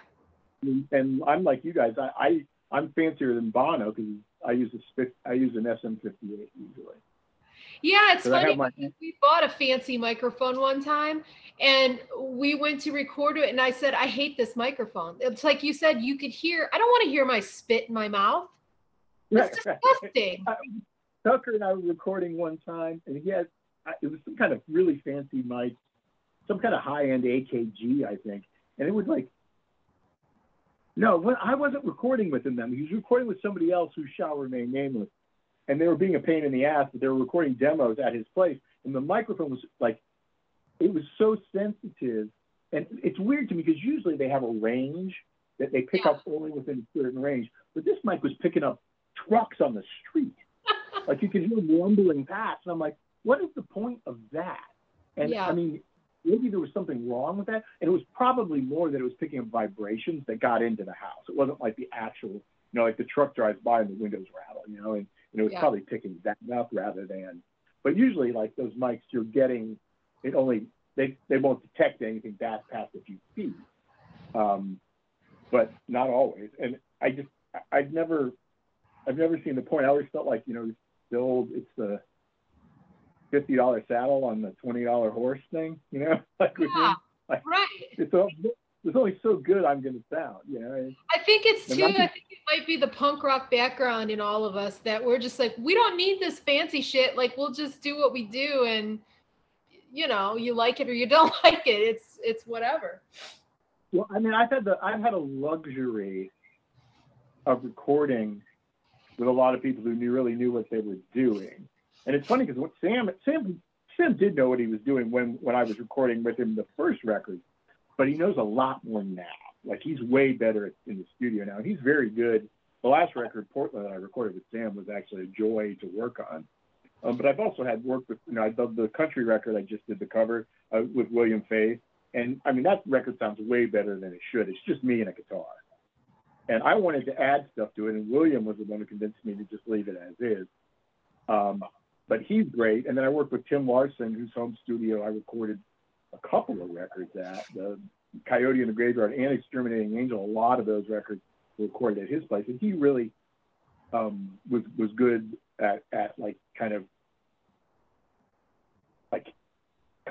And I'm like you guys. I, I I'm fancier than Bono because I use a I use an SM58 usually. Yeah, it's funny. my- we bought a fancy microphone one time and we went to record it and I said, I hate this microphone. It's like you said, you could hear, I don't want to hear my spit in my mouth. That's disgusting. Tucker and I were recording one time, and he had, it was some kind of really fancy mic, some kind of high-end AKG, I think, and it was like. No, I wasn't recording with him then. He was recording with somebody else who shall remain nameless. And they were being a pain in the ass, but they were recording demos at his place. And the microphone was like, it was so sensitive. And it's weird to me because usually they have a range that they pick Yeah. up only within a certain range. But this mic was picking up trucks on the street. like you could hear them rumbling past. And I'm like, what is the point of that? And Yeah. I mean, maybe there was something wrong with that. And it was probably more that it was picking up vibrations that got into the house. It wasn't like the actual, you know, like the truck drives by and the windows rattle, you know, and, and it was Yeah. probably picking that up rather than, but usually like those mics, you're getting, it only, they, they won't detect anything that past a few feet. Um, but not always. And I just, I've never, I've never seen the point. I always felt like, you know, the old, it's the fifty dollar saddle on the twenty dollar horse thing, you know, like with me, Yeah. like Right. it's, all, it's only so good I'm going to sound, you know. I think it's too, I think it might be the punk rock background in all of us that we're just like, we don't need this fancy shit. Like we'll just do what we do and you know, you like it or you don't like it. It's it's whatever. Well, I mean, I've had the I've had a luxury of recording with a lot of people who knew, really knew what they were doing, and it's funny because Sam Sam Sam did know what he was doing when when I was recording with him the first record, but he knows a lot more now. Like he's way better in the studio now. He's very good. The last record, Portland, that I recorded with Sam was actually a joy to work on. Um, but I've also had work with, you know, I did the country record. I just did the cover uh, with William Faith, and I mean that record sounds way better than it should. It's just me and a guitar, and I wanted to add stuff to it, and William was the one who convinced me to just leave it as is. Um, but he's great. And then I worked with Tim Larson, whose home studio I recorded a couple of records at, the Coyote in the Graveyard and Exterminating Angel. A lot of those records were recorded at his place, and he really um, was was good at at like kind of like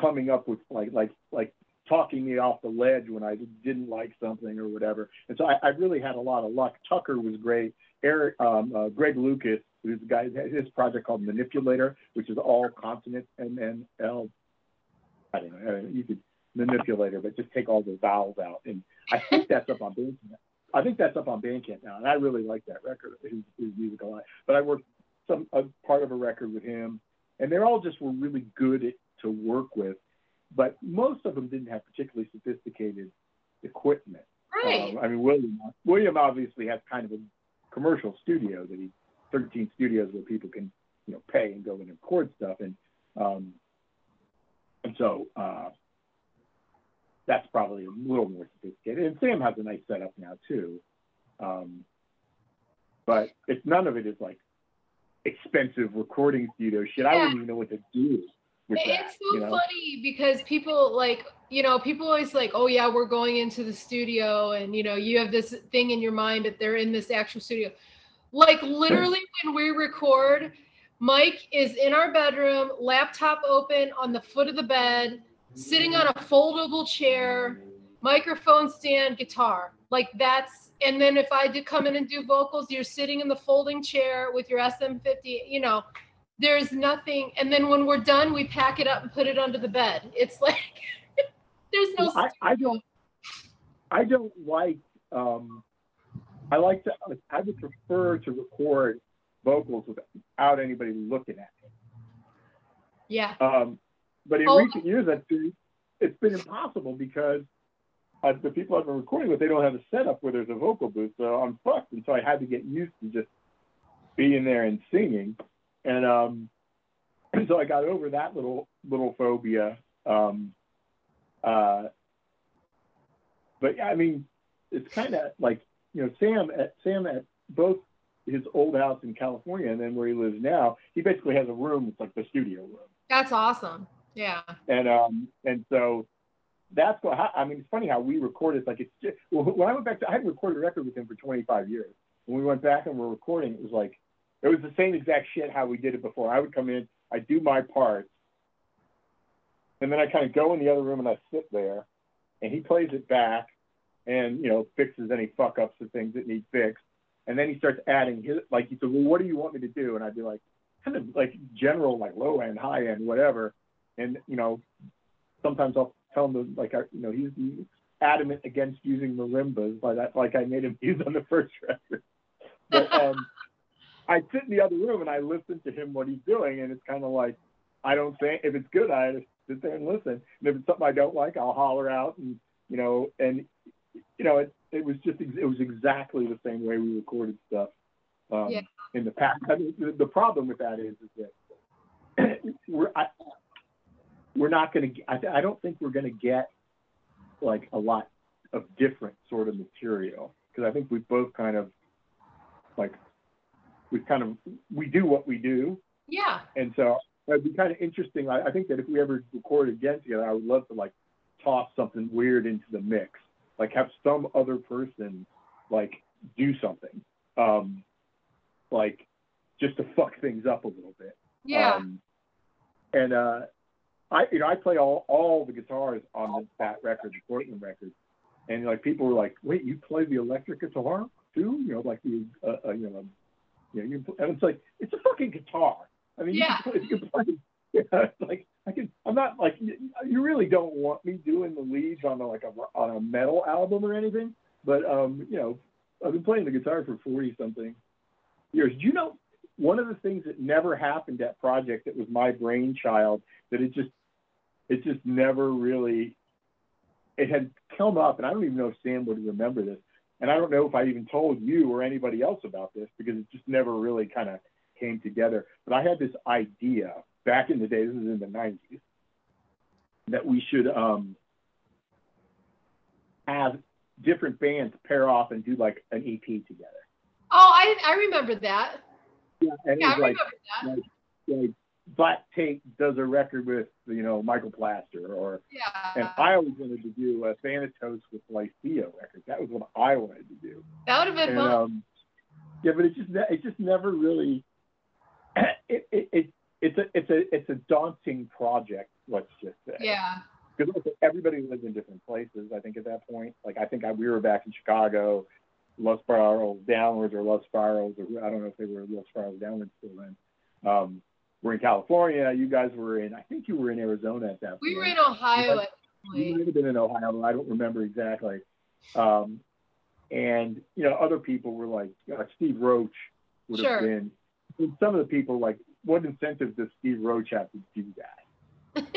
coming up with like like like talking me off the ledge when I didn't like something or whatever. And so I, I really had a lot of luck. Tucker was great. Eric, um, uh, Greg Lucas, who's the guy, his project called Manipulator, which is all consonants and then L. I don't know. You could manipulator, but just take all the vowels out. And I think that's up on Bandcamp. I think that's up on Bandcamp now, and I really like that record, his, his music a lot. But I worked some a part of a record with him, and they all just were really good at, to work with. But most of them didn't have particularly sophisticated equipment. Right. Um, I mean, William William obviously has kind of a commercial studio that he 13 studios where people can you know pay and go in and record stuff, and um, and so uh, that's probably a little more sophisticated. And Sam has a nice setup now too, um, but it's none of it is like expensive recording studio shit. I wouldn't even know what to do with that. It's so you know? funny because people like, you know, people always like, oh yeah, we're going into the studio and you know, you have this thing in your mind that they're in this actual studio. Like literally when we record, Mike is in our bedroom, laptop open on the foot of the bed, sitting on a foldable chair, microphone stand, guitar. Like that's, and then if I did come in and do vocals, you're sitting in the folding chair with your SM50, you know, there's nothing. And then when we're done, we pack it up and put it under the bed. It's like, there's no. I, I don't, I don't like, um, I like to, I would prefer to record vocals without anybody looking at me. Yeah. Um, but in Oh. recent years, that's been, it's been impossible because uh, the people I've been recording with, they don't have a setup where there's a vocal booth, so I'm fucked. And so I had to get used to just being there and singing, and um, so I got over that little little phobia. Um, uh, but yeah, I mean, it's kind of like you know, Sam at Sam at both his old house in California and then where he lives now, he basically has a room that's like the studio room That's awesome. Yeah. and um and so that's what I mean. It's funny how we record. recorded. Like it's just, when I went back to I hadn't recorded a record with him for 25 years. When we went back and we're recording, it was like it was the same exact shit how we did it before. I would come in, I do my part, and then I kind of go in the other room and I sit there, and he plays it back, and you know fixes any fuck ups or things that need fixed, and then he starts adding his like he said, well, what do you want me to do? And I'd be like, kind of like general, like low end, high end, whatever, and you know sometimes I'll tell him to, like I, you know he's, adamant against using marimbas, but that like I made him use on the first record. But um, I sit in the other room and I listen to him what he's doing, and it's kind of like I don't think if it's good, I just sit there and listen. And if it's something I don't like, I'll holler out, and you know, and you know, it it was just it was exactly the same way we recorded stuff um, Yeah. in the past. I mean, the, the problem with that is is that we're I, we're not going to. I, I don't think we're going to get like a lot of different sort of material because I think we both kind of like we kind of we do what we do, Yeah. and so it'd be kind of interesting. I, I think that if we ever record again together, I would love to like toss something weird into the mix, like have some other person like do something, um, like just to fuck things up a little bit. Yeah. Um, and uh, I, you know, I play all all the guitars on the, that record, the Portland record, and like people were like, "Wait, you play the electric guitar too?" You know, like the, uh, uh, you know, you know, you, and it's like it's a fucking guitar. I mean, Yeah. you can play, you can play yeah, it's like I can. I'm not like you, really don't want me doing the leads on a, like a on a metal album or anything, but um, you know, I've been playing the guitar for forty something years. Do you know one of the things that never happened at Projekt that was my brainchild that it just it just never really it had come up and I don't even know if Sam would remember this. And I don't know if I even told you or anybody else about this because it just never really kind of came together. But I had this idea back in the day, this is in the 90s, that we should um, have different bands pair off and do like an EP together. Oh, I I remember that. Yeah, and Yeah, I like, remember that. like Black Tape does a record with you know Michael Plaster, or yeah. and I always wanted to do a Thanatos with Lycia record. That was what I wanted to do. That would have been And fun. um, yeah, but it just it just never really. It, it, it it's a it's a it's a daunting project. Let's just say. yeah. Because everybody lived in different places. I think at that point, like I think I, we were back in Chicago, Love Spirals Downwards or Love Spirals, or I don't know if they were Love Spirals Downwards still then. Um, we're in California. You guys were in. I think you were in Arizona at that point. We were in Ohio at that You might have been in Ohio. I don't remember exactly. Um, and you know, other people were like uh, Steve Roach would have Sure. been. And some of the people like, what incentive does Steve Roach have to do that?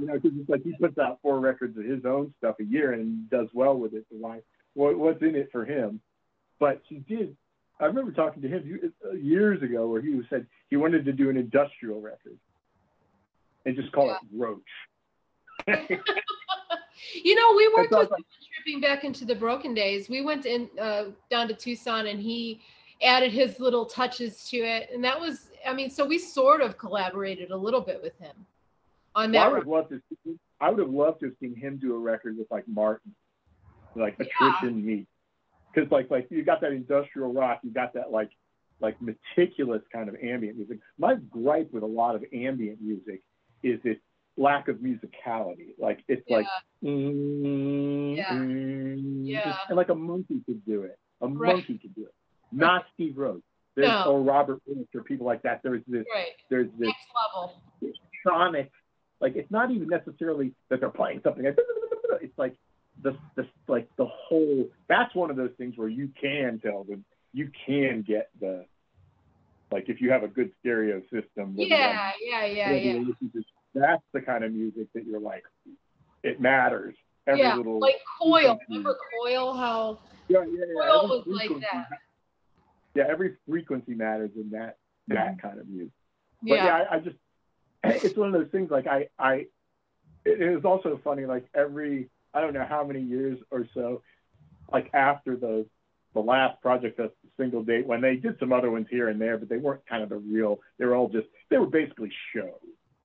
You know, because it's like he puts out four records of his own stuff a year and does well with it. So why? What, what's in it for him? But he did. I remember talking to him uh, years ago where he said he wanted to do an industrial record and just call it Roach. you know, we worked with him tripping back into the broken days. We went in uh, down to Tucson and he added his little touches to it. And that was, I mean, so we sort of collaborated a little bit with him on Well, I would have loved to. See, I would have loved to have seen him do a record with like Martin, like Yeah. attrition meat, because like like you got that industrial rock, you got that like like meticulous kind of ambient music. My gripe with a lot of ambient music is its lack of musicality. Like it's Yeah. like mm, Yeah. mm, Yeah. and like a monkey could do it. A Right. monkey could do it. Not Steve Roach. There's No. or Robert Williams or people like that. There's this Right. there's this Next level. sonic like it's not even necessarily that they're playing something like it's like the the like the whole that's one of those things where you can tell them you can get the like if you have a good stereo system Yeah, yeah, yeah, yeah. to- that's the kind of music that you're like it matters every Yeah, little like Coil. Remember Coil? How yeah, yeah, yeah. Coil was like that. Yeah every frequency matters in that that kind of music but Yeah. yeah, I, I just it's one of those things like I I it is also funny like every I don't know how many years or so like after the the last project that's the single date when they did some other ones here and there but they weren't kind of the real they were all just they were basically shows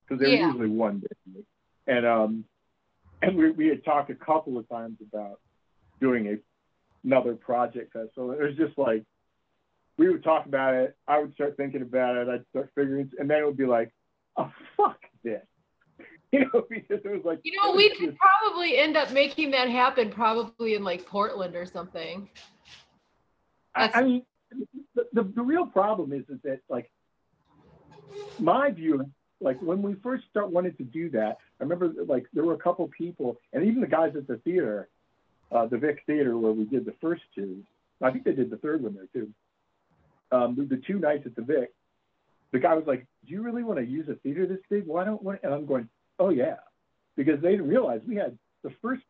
because they were Yeah. usually one day and um and we we had talked a couple of times about doing a another Projekt festival it was just like we would talk about it. I would start thinking about it. I'd start figuring, and then it would be like, oh fuck this, you know, because it was like, You know, we could probably end up making that happen probably in like Portland or something. I, I mean, the, the the real problem is is that like my view, like when we first start wanted to do that, I remember like there were a couple people, and even the guys at the theater, uh, the Vic Theater where we did the first two. I think they did the third one there too. Um, the, the two nights at the Vic, the guy was like, "Do you really want to use a theater this big? Why don't?" Want and I'm going, "Oh yeah," because they didn't realize we had the first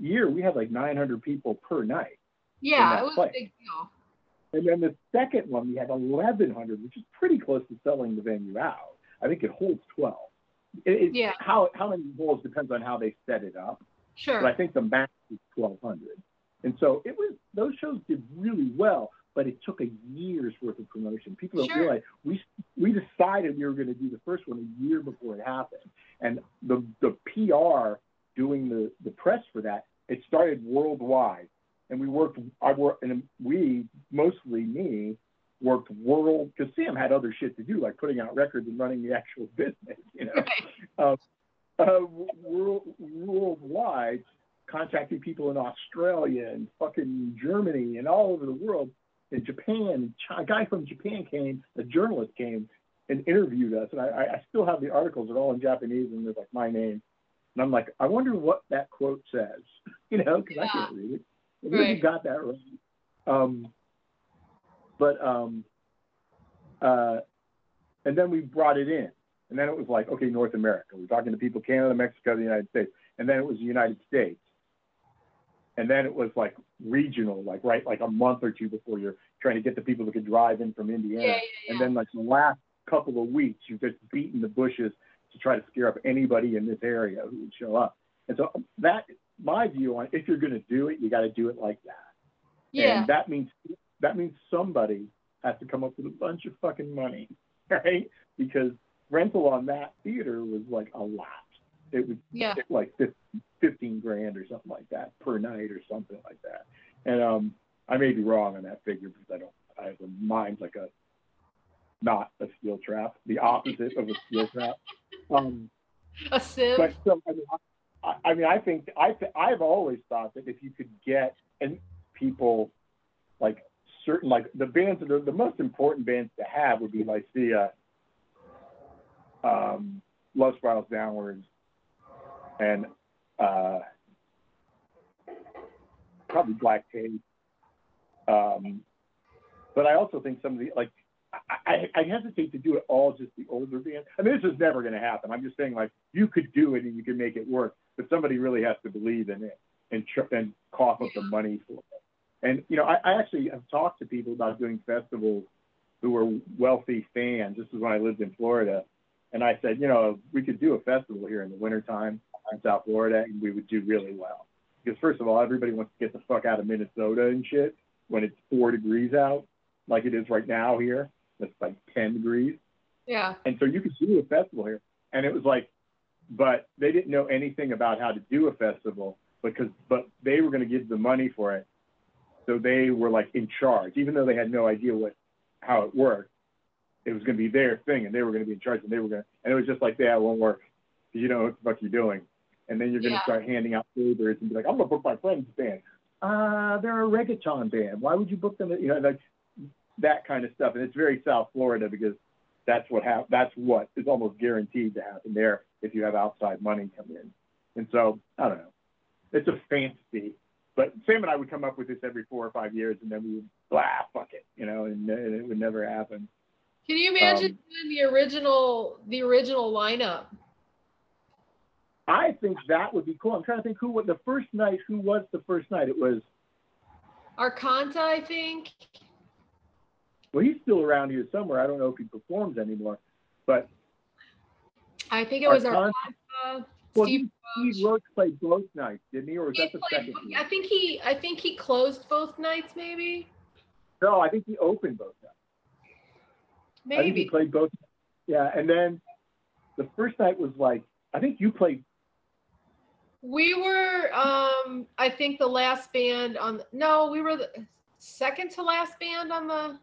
year we had like 900 people per night. Yeah, it was place. a big deal. And then the second one, we had 1,100, which is pretty close to selling the venue out. I think it holds 12. It, it, Yeah. How, how many holds depends on how they set it up. Sure. But I think the max is 1,200. And so it was, those shows did really well, but it took a year's worth of promotion. People don't Sure. realize we, we decided we were going to do the first one a year before it happened. And the, the PR doing the, the press for that, it started worldwide and we worked. I worked, and we mostly me worked world because Sam had other shit to do, like putting out records and running the actual business. You know, Right. uh, world, worldwide, contacting people in Australia and fucking Germany and all over the world, in Japan. A guy from Japan came, a journalist came and interviewed us, and I, I still have the articles. They're all in Japanese, and they're like my name. And I'm like, I wonder what that quote says, you know, because I can't read it. I you got that right. Um, but um, uh, and then we brought it in, and then it was like, okay, North America. We're talking to people, Canada, Mexico, the United States, and then it was the United States, and then it was like regional, like right, like a month or two before you're trying to get the people that could drive in from Indiana, Yeah, yeah, and then like the last couple of weeks, you're just beating the bushes to try to scare up anybody in this area who would show up. And so um, that, my view on if you're going to do it, you got to do it like that. Yeah. And that means that means somebody has to come up with a bunch of fucking money, right? Because rental on that theater was like a lot. It was Yeah. like 15 grand or something like that per night or something like that. And um, I may be wrong on that figure because I don't, I have a mind like a, not a steel trap, the opposite of a steel trap. Um, A sieve. but so, I mean, I, I mean, I think I th- I've always thought that if you could get and people like certain like the bands that are the most important bands to have would be Lycia, um, Love Spirals Downwards, and uh, probably Black Tape. Um, but I also think some of the like I, I, hesitate to do it all just the older bands. I mean, this is never going to happen. I'm just saying, like, you could do it and you can make it work, but somebody really has to believe in it and tr- and cough up the money for it. And you know, I, I actually have talked to people about doing festivals who were wealthy fans. This is when I lived in Florida, and I said, you know, we could do a festival here in the wintertime in South Florida, and we would do really well. Because first of all, everybody wants to get the fuck out of Minnesota and shit when it's four degrees out, like it is right now here. It's like 10 degrees. yeah. And so you could do a festival here. And it was like, but they didn't know anything about how to do a festival because, but they were going to give the money for it. So they were like in charge, even though they had no idea what, how it worked. It was going to be their thing and they were going to be in charge and they were going to, and it was just like, yeah, it won't work. you know what the fuck you're doing. And then you're going to Yeah. start handing out favors and be like, I'm going to book my friend's band. Uh, they're a reggaeton band. Why would you book them? You know, like that kind of stuff. And it's very South Florida because that's what hap- that's what is almost guaranteed to happen there if you have outside money come in. And so I don't know. It's a fantasy. But Sam and I would come up with this every four or five years, and then we would blah, fuck it, you know, and, and it would never happen. Can you imagine Um, the original the original lineup? I think that would be cool. I'm trying to think who was the first night. Who was the first night? It was Arcanta, I think. well, he's still around here somewhere. I don't know if he performs anymore, but I think it was Arcanta- Arcanta. well, Steve Roach. Roach played both nights, didn't he, or was He that the played- second? I think he I think he closed both nights, maybe. No, I think he opened both nights. I think he played both. Yeah, and then the first night was like I think you played. We were um I think the last band on no, we were the second to last band on the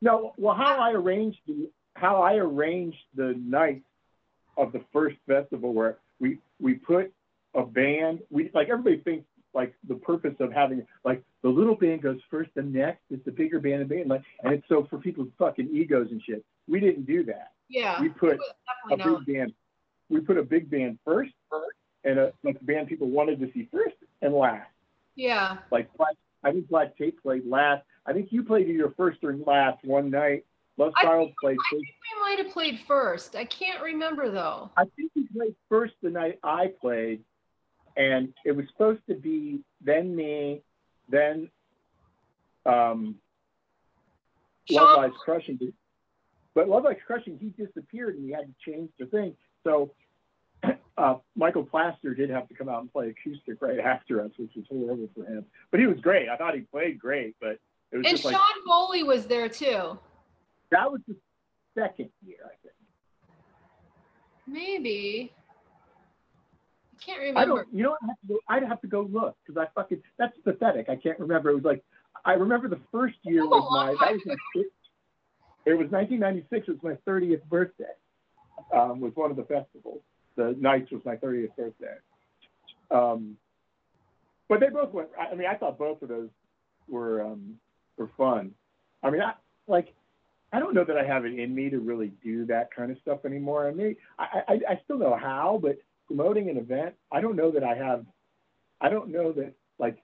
No, well, how I arranged the how I arranged the night of the first festival where we we put a band. We like everybody thinks like the purpose of having like the little band goes first and next is the bigger band and band like and it's so for people's fucking egos and shit. We didn't do that. yeah. We put a big band. We put a big band first, first, and a like the band people wanted to see first and last. Yeah. Like Black, I think Black Tape played last. I think you played either first or last one night. Love I Child played I first. think we might have played first. I can't remember though. I think he played first the night I played, and it was supposed to be then me, then um, Love Lies Crushing. But Love Lies Crushing, he disappeared and we had to change the thing. So uh, Michael Plaster did have to come out and play acoustic right after us, which was horrible for him. But he was great. I thought he played great, but it was and just Sean like Foley was there too. that was the second year, I think. Maybe. I can't remember. I don't. You know, what? I'd have to go, I'd have to go look because I fucking. That's pathetic. I can't remember. It was like I remember the first year was my. That was my. It was 1996. It was my 30th birthday. Um, was one of the festivals. The nights was my 30th birthday. Um, but they both went. I I mean, I thought both of those were um, were fun. I mean, I like. I don't know that I have it in me to really do that kind of stuff anymore. I mean, I, I, I still know how, but promoting an event, I don't know that I have. I don't know that like.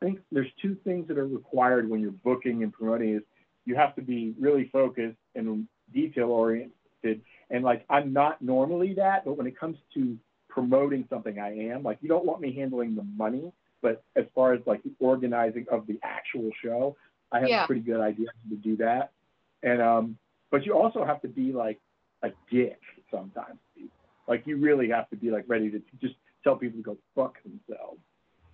I think there's two things that are required when you're booking and promoting is you have to be really focused and detail oriented. And like I'm not normally that, but when it comes to promoting something, I am. Like you don't want me handling the money, but as far as like the organizing of the actual show, I have Yeah. a pretty good idea to do that. And um, but you also have to be like a dick sometimes. Like you really have to be like ready to just tell people to go fuck themselves.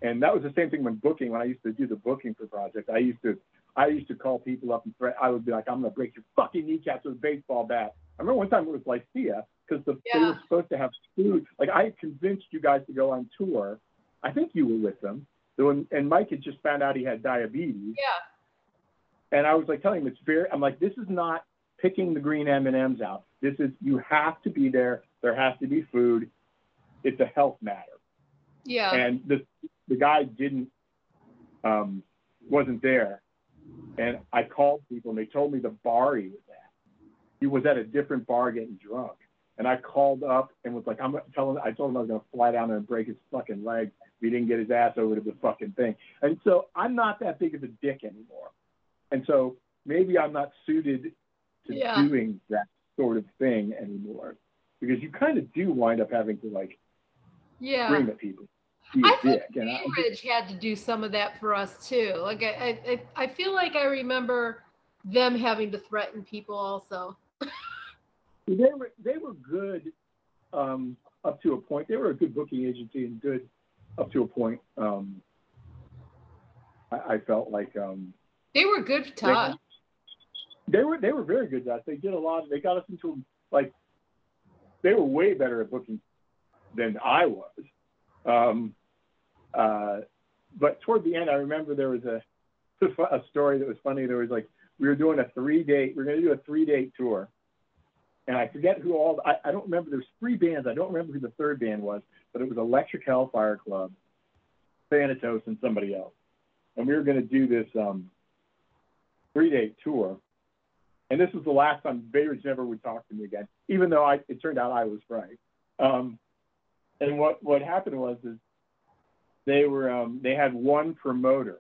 And that was the same thing when booking. When I used to do the booking for projects, I used to I used to call people up and threat. I would be like, I'm gonna break your fucking kneecaps with a baseball bat. I remember one time it was Lycia because the, they were supposed to have food. Like I convinced you guys to go on tour. I think you were with them. When, and Mike had just found out he had diabetes. Yeah. And I was like telling him it's very. I'm like, this is not picking the green M and M's out. This is you have to be there. There has to be food. It's a health matter. Yeah. And the the guy didn't um, wasn't there. And I called people and they told me the bar he was. He was at a different bar getting drunk. And I called up and was like, I'm telling I told him I was gonna fly down there and break his fucking leg if he didn't get his ass over to the fucking thing. And so I'm not that big of a dick anymore. And so maybe I'm not suited to Yeah. doing that sort of thing anymore. Because you kind of do wind up having to like yeah. scream at people. I think Cambridge had to do some of that for us too. Like I, I, I feel like I remember them having to threaten people also. they were they were good um, up to a point. They were a good booking agency and good up to a point. Um, I, I felt like um, They were good to they, us. they were they were very good at us. They did a lot. They got us into like they were way better at booking than I was. Um, uh, but toward the end, I remember there was a a story that was funny. There was like we were doing a three date. We are going to do a three date tour, and I forget who all. I, I don't remember. There's three bands. I don't remember who the third band was, but it was Electric Hellfire Club, Thanatos, and somebody else. And we were going to do this um, three-day tour. And this was the last time Bayridge never would talk to me again, even though I, it turned out I was right. Um, and what what happened was is they were um, they had one promoter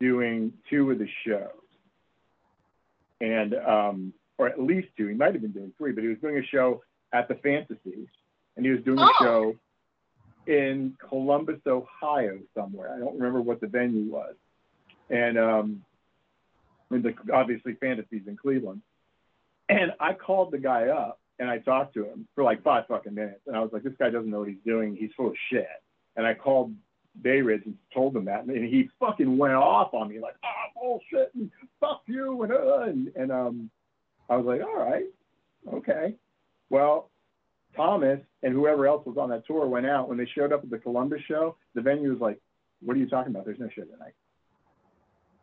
doing two of the shows, and um, or at least two. He might have been doing three, but he was doing a show at the Phantasy's, and he was doing Oh. a show in Columbus, Ohio, somewhere. I don't remember what the venue was, and um, and the, obviously Phantasy's in Cleveland. And I called the guy up and I talked to him for like five fucking minutes, and I was like, this guy doesn't know what he's doing. He's full of shit. And I called Bay Ridge and told him that, and he fucking went off on me like, ah, bullshit, and fuck you, and uh, and, and um, I was like, all right, okay. Well, Thomas and whoever else was on that tour went out. When they showed up at the Columbus show, the venue was like, what are you talking about? There's no show tonight.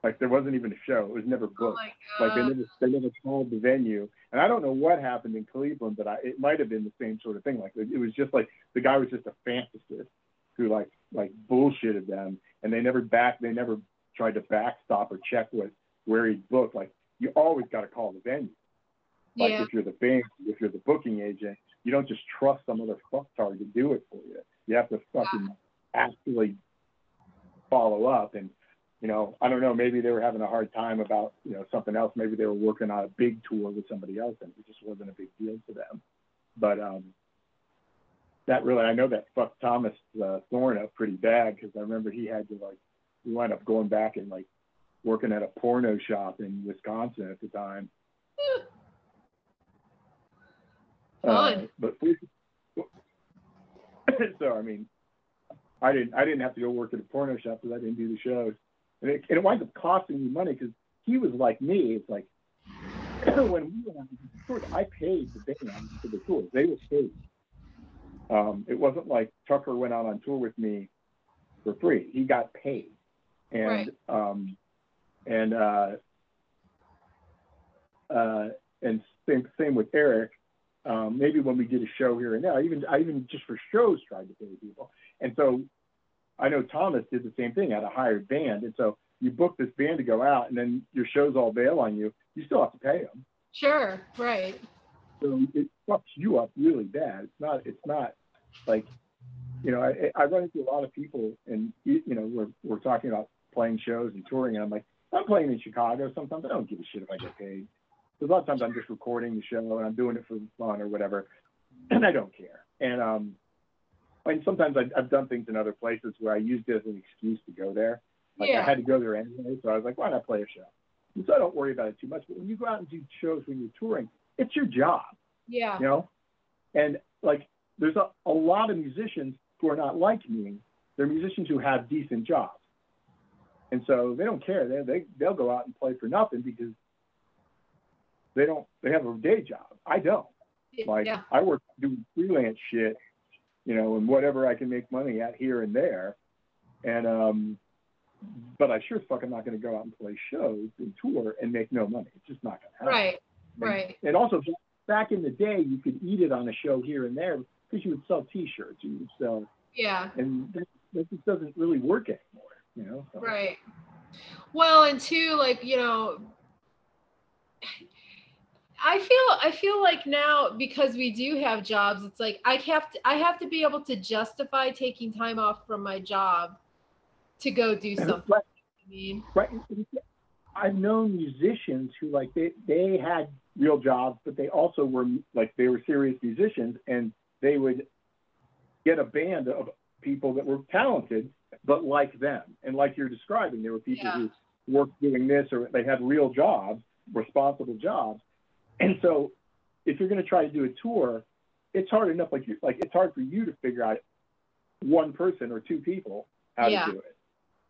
Like there wasn't even a show. It was never Oh booked. my Like they never, they never called the venue, and I don't know what happened in Cleveland, but I, it might have been the same sort of thing. Like it, it was just like the guy was just a fantasist who like like bullshitted them, and they never back, they never tried to backstop or check with where he booked. Like you always got to call the venue. Like yeah. if you're the band, if you're the booking agent, you don't just trust some other fucktard to do it for you. You have to fucking actually follow up. And you know, I don't know, maybe they were having a hard time about you know something else. Maybe they were working on a big tour with somebody else, and it just wasn't a big deal to them. But um, that really, I know that fucked Thomas uh, Thorn up pretty bad because I remember he had to like, he wound up going back and like working at a porno shop in Wisconsin at the time. Uh, but we, so I mean, I didn't I didn't have to go work at a porno shop because I didn't do the shows, and it, and it winds up costing me money because he was like me. It's like when we went on the tours, I paid the band for the tours. They were paid. Um, it wasn't like Tucker went out on tour with me for free. He got paid, and Right. um, and uh, uh, and same same with Eric. Um, maybe when we did a show here and there, I even I even just for shows tried to pay people. And so I know Thomas did the same thing at a hired band. And so you book this band to go out, and then your shows all bail on you. You still have to pay them. Sure. Right. So it fucks you up really bad. It's not. It's not like you know. I, I run into a lot of people, and you know, we're we're talking about playing shows and touring, and I'm like, I'm playing in Chicago. Sometimes I don't give a shit if I get paid. Because a lot of times I'm just recording the show and I'm doing it for fun or whatever, and I don't care. And um, and sometimes I've, I've done things in other places where I used it as an excuse to go there. Like Yeah. I had to go there anyway, so I was like, why not play a show? And so I don't worry about it too much. But when you go out and do shows when you're touring, it's your job Yeah. you know and like there's a, a lot of musicians who are not like me they're musicians who have decent jobs and so they don't care they, they they'll go out and play for nothing because they don't they have a day job i don't like yeah. i work doing freelance shit you know and whatever i can make money at here and there and um but i sure as fuck i'm not going to go out and play shows and tour and make no money it's just not going to happen Right. and, Right. And also, back in the day, you could eat it on a show here and there because you would sell T-shirts, you would sell, Yeah. and that, that just doesn't really work anymore. You know. So, Right. Well, and two, like, you know, I feel I feel like now because we do have jobs, it's like I have to I have to be able to justify taking time off from my job to go do something. Right, I mean, right. I've known musicians who like they they had real jobs, but they also were like they were serious musicians, and they would get a band of people that were talented, but like them, and like you're describing, there were people Yeah. who worked doing this, or they had real jobs, responsible jobs, and so if you're going to try to do a tour, it's hard enough. Like you, like it's hard for you to figure out one person or two people how Yeah. to do it.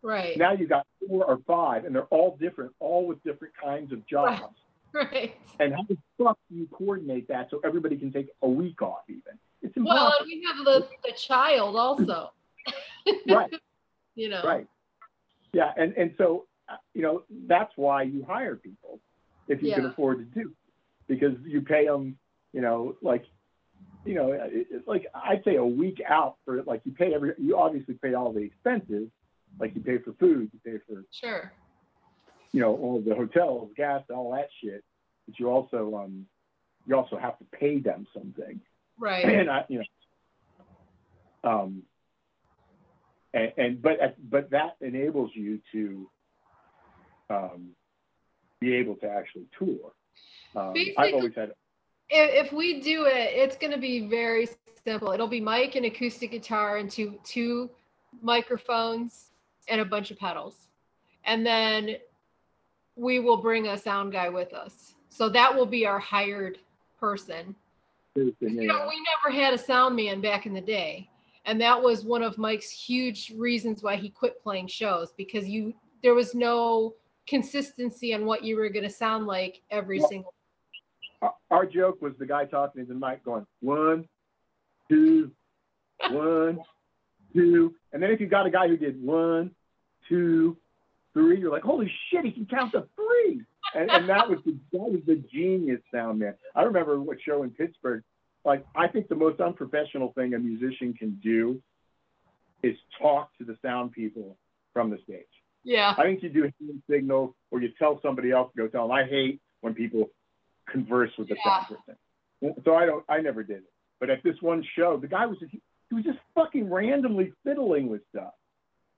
right. Now you got four or five, and they're all different, all with different kinds of jobs. Right. And how the fuck do you coordinate that so everybody can take a week off? Even it's Well, impossible. and we have the, the child also. right, You know. right. Yeah, and and so uh, you know that's why you hire people if you can afford to do. Because you pay them, you know, like, you know, it, it's like I'd say a week out for like you pay every, you obviously pay all the expenses, like you pay for food, you pay for, Sure. you know, all the hotels, gas, all that shit. But you also, um, you also have to pay them something. Right. and I, you know, um, and, and but but that enables you to um, be able to actually tour. Um, I've always had if, if we do it, it's going to be very simple. It'll be mic and acoustic guitar and two two microphones and a bunch of pedals, and then we will bring a sound guy with us. So that will be our hired person. you You know, we never had a sound man back in the day, and that was one of Mike's huge reasons why he quit playing shows because you there was no consistency on what you were going to sound like every Well, single. our, joke was the guy talking to the mic going one, two, one, two, and then if you got a guy who did one, two, three, you're like, holy shit, he can count to three. And, and that was the that was the genius sound man. I remember what show in Pittsburgh. Like I think the most unprofessional thing a musician can do is talk to the sound people from the stage. Yeah. I think you do a hand signals or you tell somebody else to go tell them. I hate when people converse with the Yeah. person. So I don't. I never did it. But at this one show, the guy was he was just fucking randomly fiddling with stuff.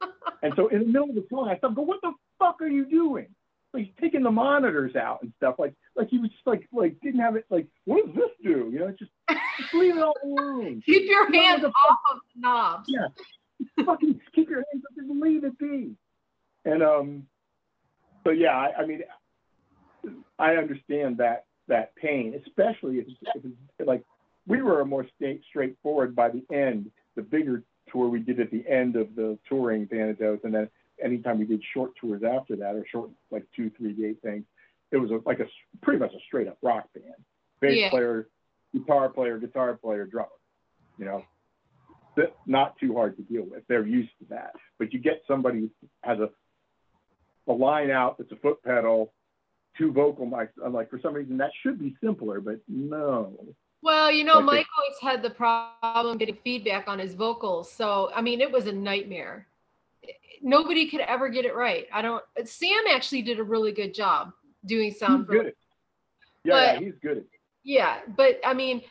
and so in the middle of the song, I thought, "Go, what the fuck are you doing?" Like he's taking the monitors out and stuff. Like like he was just like like didn't have it. Like what does this do? You know, just, just leave it all alone. Keep your hands off of the knobs. Yeah. fucking keep your hands up and leave it be. And um, so yeah, I, I mean, I understand that that pain, especially if, if it's like we were a more state straightforward by the end. The bigger tour we did at the end of the touring Thanatos, and then anytime we did short tours after that, or short like two, three day things, it was a, like a pretty much a straight up rock band. Bass Yeah. player, guitar player, guitar player, drummer. You know, not too hard to deal with. They're used to that. But you get somebody who has a a line out that's a foot pedal, two vocal mics. I'm like, for some reason that should be simpler, but no. Well, you know, Like Mike always had the problem getting feedback on his vocals. So, I mean, it was a nightmare. Nobody could ever get it right. I don't, Sam actually did a really good job doing sound. He's for- good yeah, yeah, he's good Yeah, but I mean,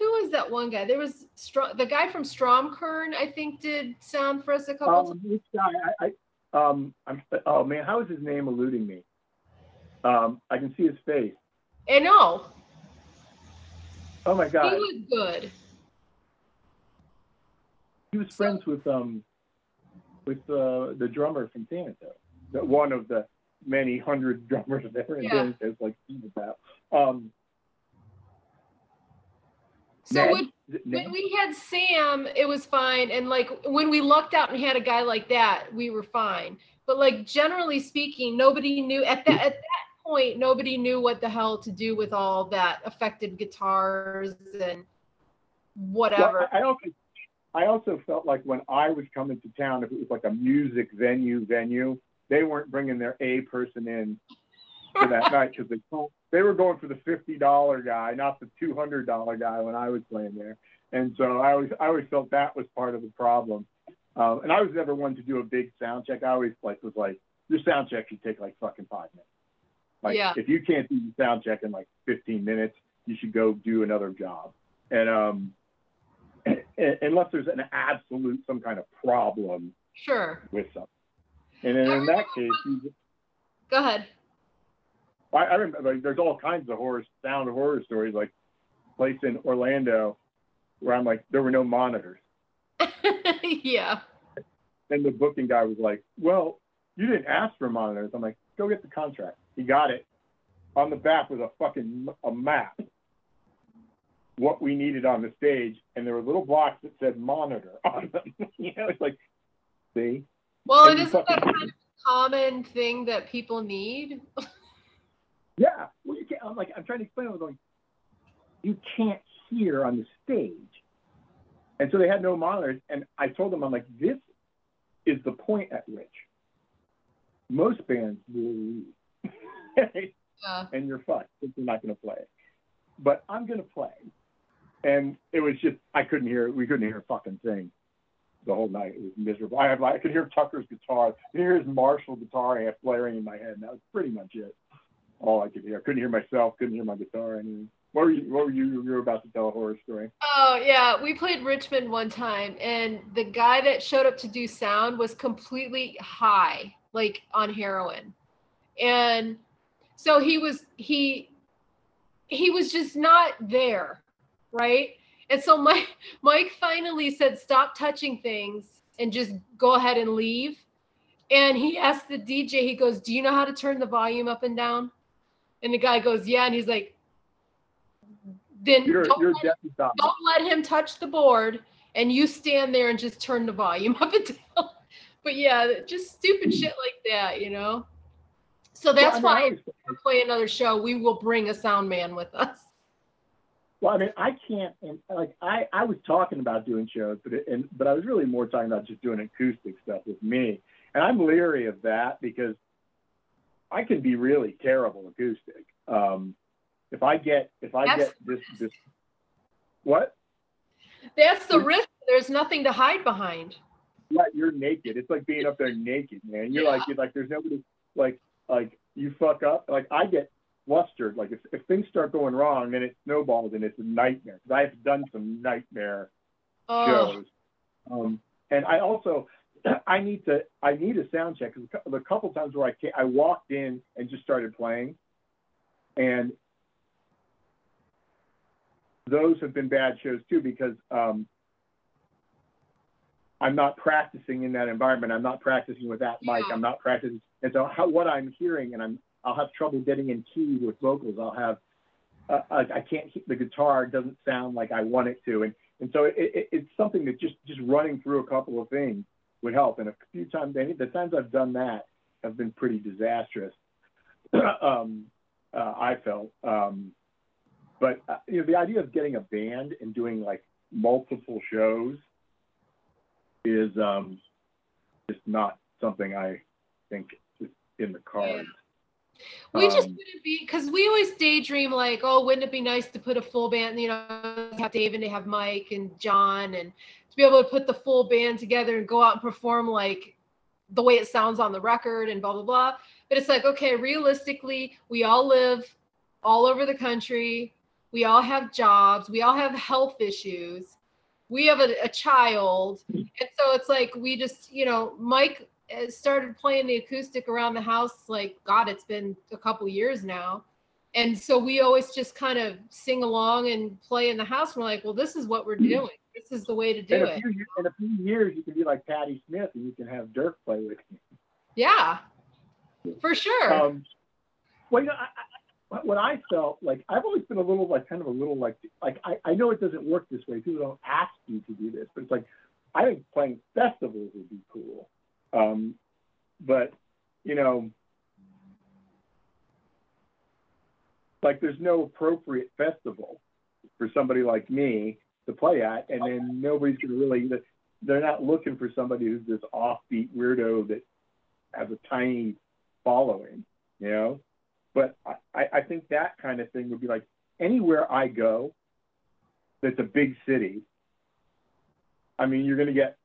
who was that one guy? There was Str- the guy from Stromkern, I think, did sound for us a couple times. Um, this guy, I, I, um, I'm, oh man, how is his name eluding me? Um, I can see his face. I know Oh my god. he was good. he was friends with um, with uh, the drummer from Thanatos, one of the many hundred drummers that were in Yeah. Thanatos, like about. Um, So Ned? when, Ned? when we had Sam, it was fine, and like when we lucked out and had a guy like that, we were fine. But like generally speaking, nobody knew at that at that point, nobody knew what the hell to do with all that affected guitars and whatever. Well, I I also, I also felt like when I was coming to town, if it was like a music venue venue, they weren't bringing their A person in for that night because they told, they were going for the fifty dollar guy, not the two hundred dollar guy when I was playing there. And so I always I always felt that was part of the problem. Um, and I was never one to do a big sound check. I always like was like your sound check should take like fucking five minutes. Like Yeah. if you can't do your sound check in like fifteen minutes, you should go do another job. And um, and- unless there's an absolute some kind of problem sure. with something. And then in that case, you, Go ahead. I, I remember like, there's all kinds of horror sound horror stories like place in Orlando where I'm like there were no monitors, yeah. and the booking guy was like, "Well, you didn't ask for monitors." I'm like, "Go get the contract." He got it. On the back was a fucking a map. What we needed on the stage, and there were little blocks that said monitor on them. you know, it's like, see, Well, And it isn't that kind of common thing that people need. Yeah. Well, you can't. I'm like, I'm trying to explain. I was going, you can't hear on the stage, and so they had no monitors. And I told them, I'm like, this is the point at which most bands will leave. Yeah. Uh. and you're fucked if you're not going to play. But I'm going to play. And it was just, I couldn't hear, we couldn't hear a fucking thing the whole night. It was miserable. I, had, I could hear Tucker's guitar, I could hear his Marshall guitar amp blaring in my head, and that was pretty much it. All I could hear. I couldn't hear myself, couldn't hear my guitar. anything. What were you, what were you, you were about to tell a horror story? Oh yeah, we played Richmond one time, and the guy that showed up to do sound was completely high, like on heroin, and so he was he he was just not there, right? And so Mike Mike finally said, "Stop touching things and just go ahead and leave." And he asked the DJ, he goes, "Do you know how to turn the volume up and down?" And the guy goes, "Yeah," and he's like, "Then You're, don't you're let don't let him touch the board and you stand there and just turn the volume up and down. But yeah, just stupid shit like that, you know. So that's Well, I why if we play another show, we will bring a sound man with us. Well, I mean, I can't, and like, I, I was talking about doing shows, but it, and but I was really more talking about just doing acoustic stuff with me, and I'm leery of that because I can be really terrible acoustic. Um, if I get, if I That's- get this, this, what? That's the risk. There's nothing to hide behind. Yeah, you're naked. It's like being up there naked, man. You're Yeah. like, you're like, there's nobody, like, like you fuck up. Like I get flustered. Like if, if things start going wrong, then it snowballs and it's a nightmare. Because I've done some nightmare Oh, shows. Um, and I also I need to I need a sound check because the couple times where I came, I walked in and just started playing, and those have been bad shows too because um, I'm not practicing in that environment. I'm not practicing with that mic. Yeah. I'm not practicing, and so how, what I'm hearing, and I'm I'll have trouble getting in key with vocals. I'll have uh, I, I can't the guitar doesn't sound like I want it to, and and so it, it, it's something that just just running through a couple of things would help. And a few times, any the times I've done that have been pretty disastrous. um, uh, I felt, um, but uh, you know, the idea of getting a band and doing like multiple shows is um, just not something I think is in the cards. we just Um, wouldn't be because we always daydream like, oh, wouldn't it be nice to put a full band, you know, have Dave and to have Mike and John and to be able to put the full band together and go out and perform like the way it sounds on the record and blah blah blah. But it's like, okay, realistically, we all live all over the country. We all have jobs. We all have health issues. We have a, a child. And so it's like we just, you know, Mike uh, started playing the acoustic around the house like god it's been a couple years now and so we always just kind of sing along and play in the house we're like well this is what we're doing this is the way to do in, it few, in a few years, you can be like Patti Smith and you can have Dirk play with you. yeah for sure Um, well, you know, I, I, what I felt like I've always been a little like kind of a little like like I, I know it doesn't work this way. People don't ask you to do this, but it's like I think playing festivals would be cool. Um, but you know, like there's no appropriate festival for somebody like me to play at, and then nobody's gonna really. They're not looking for somebody who's this offbeat weirdo that has a tiny following, you know. But I, I think that kind of thing would be like anywhere I go that's a big city. I mean, you're going to get